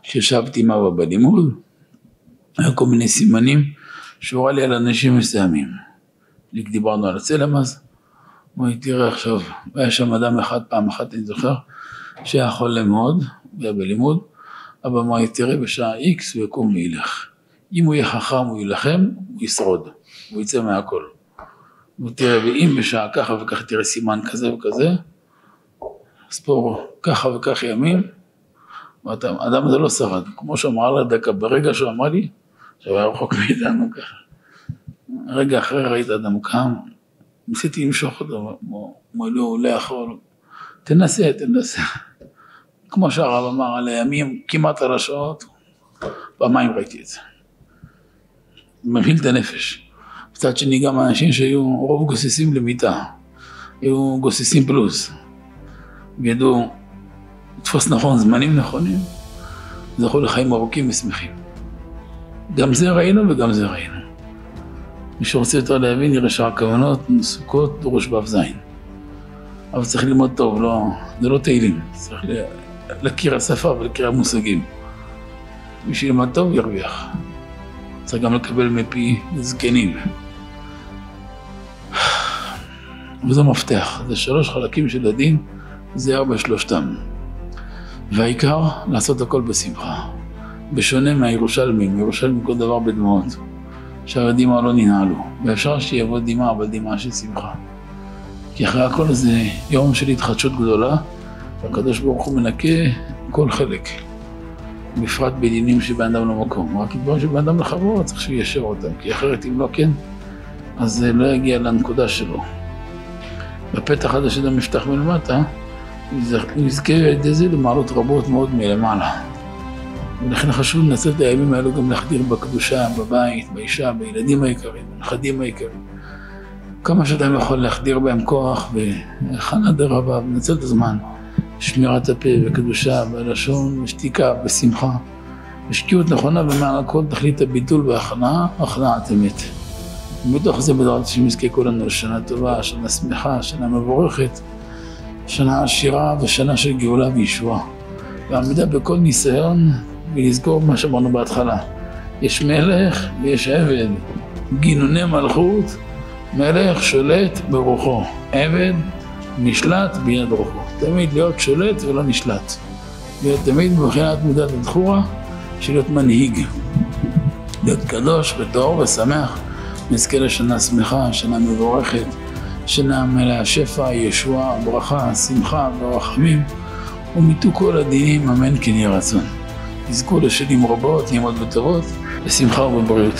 שישבתי עם אבא בלימוד, היו כל מיני סימנים שהוא ראה לי על אנשים מסוימים. דיברנו על הצלם אז, הוא אמר תראה עכשיו, היה שם אדם אחד, פעם אחת אני זוכר, שהיה חולה מאוד, היה בלימוד, אבא אמר לי תראה בשעה איקס הוא יקום וילך. אם הוא יהיה חכם הוא יילחם, הוא ישרוד, הוא יצא מהכל. ותראה, ואם בשעה ככה וככה תראה סימן כזה וכזה, אז פה ככה וככה ימים, האדם הזה לא שרד. כמו שאמר לה דקה, ברגע שהוא אמר לי, עכשיו היה רחוק מאיתנו ככה. רגע אחרי ראית אדם קם, ניסיתי למשוך אותו, לי, הוא עולה אחורה, תנסה, תנסה. כמו שהרב אמר, על הימים, כמעט על השעות, פעמיים ראיתי את זה. מבהיל את הנפש. מצד שני גם אנשים שהיו רוב גוססים למיטה, היו גוססים פלוס, וידעו לתפוס נכון זמנים נכונים, זכו לחיים ארוכים ושמחים. גם זה ראינו וגם זה ראינו. מי שרוצה יותר להבין יראה שהכוונות סוכות דרוש ו"ז. אבל צריך ללמוד טוב, לא, זה לא תהילים, צריך להכיר השפה ולהכיר המושגים. מי שילמד טוב ירוויח. צריך גם לקבל מפי זקנים. וזה מפתח, זה שלוש חלקים של הדין, זה ארבע שלושתם. והעיקר, לעשות הכל בשמחה. בשונה מהירושלמים, ירושלמים כל דבר בדמעות, שהדמעה לא ננעלו, ואפשר שיבוא דמעה, אבל דמעה של שמחה. כי אחרי הכל זה יום של התחדשות גדולה, והקדוש ברוך הוא מנקה כל חלק. בפרט בעניינים שבן אדם לא מקום. רק דברים שבן אדם לחברו צריך שהוא יישר אותם, כי אחרת אם לא כן, אז זה לא יגיע לנקודה שלו. בפתח הזה שאדם יפתח מלמטה, יזכה על ידי זה למעלות רבות מאוד מלמעלה. ולכן חשוב לנצל את הימים האלו גם להחדיר בקדושה, בבית, באישה, בילדים היקרים, בנכדים היקרים. כמה שאדם יכול להחדיר בהם כוח והכנה די רבה, ולנצל את הזמן. שמירת הפה וקדושה והלשון ושתיקה ושמחה. ושקיעות נכונה ומעל הכל תכלית הביטול והכנעה, הכנעת אמת. ומתוך זה בדעת שנזכה כולנו לשנה טובה, שנה שמחה, שנה מבורכת, שנה עשירה ושנה של גאולה וישועה. ועמידה בכל ניסיון ולזכור מה שאמרנו בהתחלה. יש מלך ויש עבד, גינוני מלכות, מלך שולט ברוחו, עבד נשלט ביד רוחו. תמיד להיות שולט ולא נשלט. להיות תמיד מבחינת מידת הדחורה של להיות מנהיג. להיות קדוש וטהור ושמח. נזכה לשנה שמחה, שנה מבורכת, שנה מלאה שפע, ישועה, ברכה, שמחה ורחמים, ומיתו כל הדינים, אמן כן יהיה רצון. תזכו לשנים רבות, נעימות וטובות, בשמחה ובבריאות.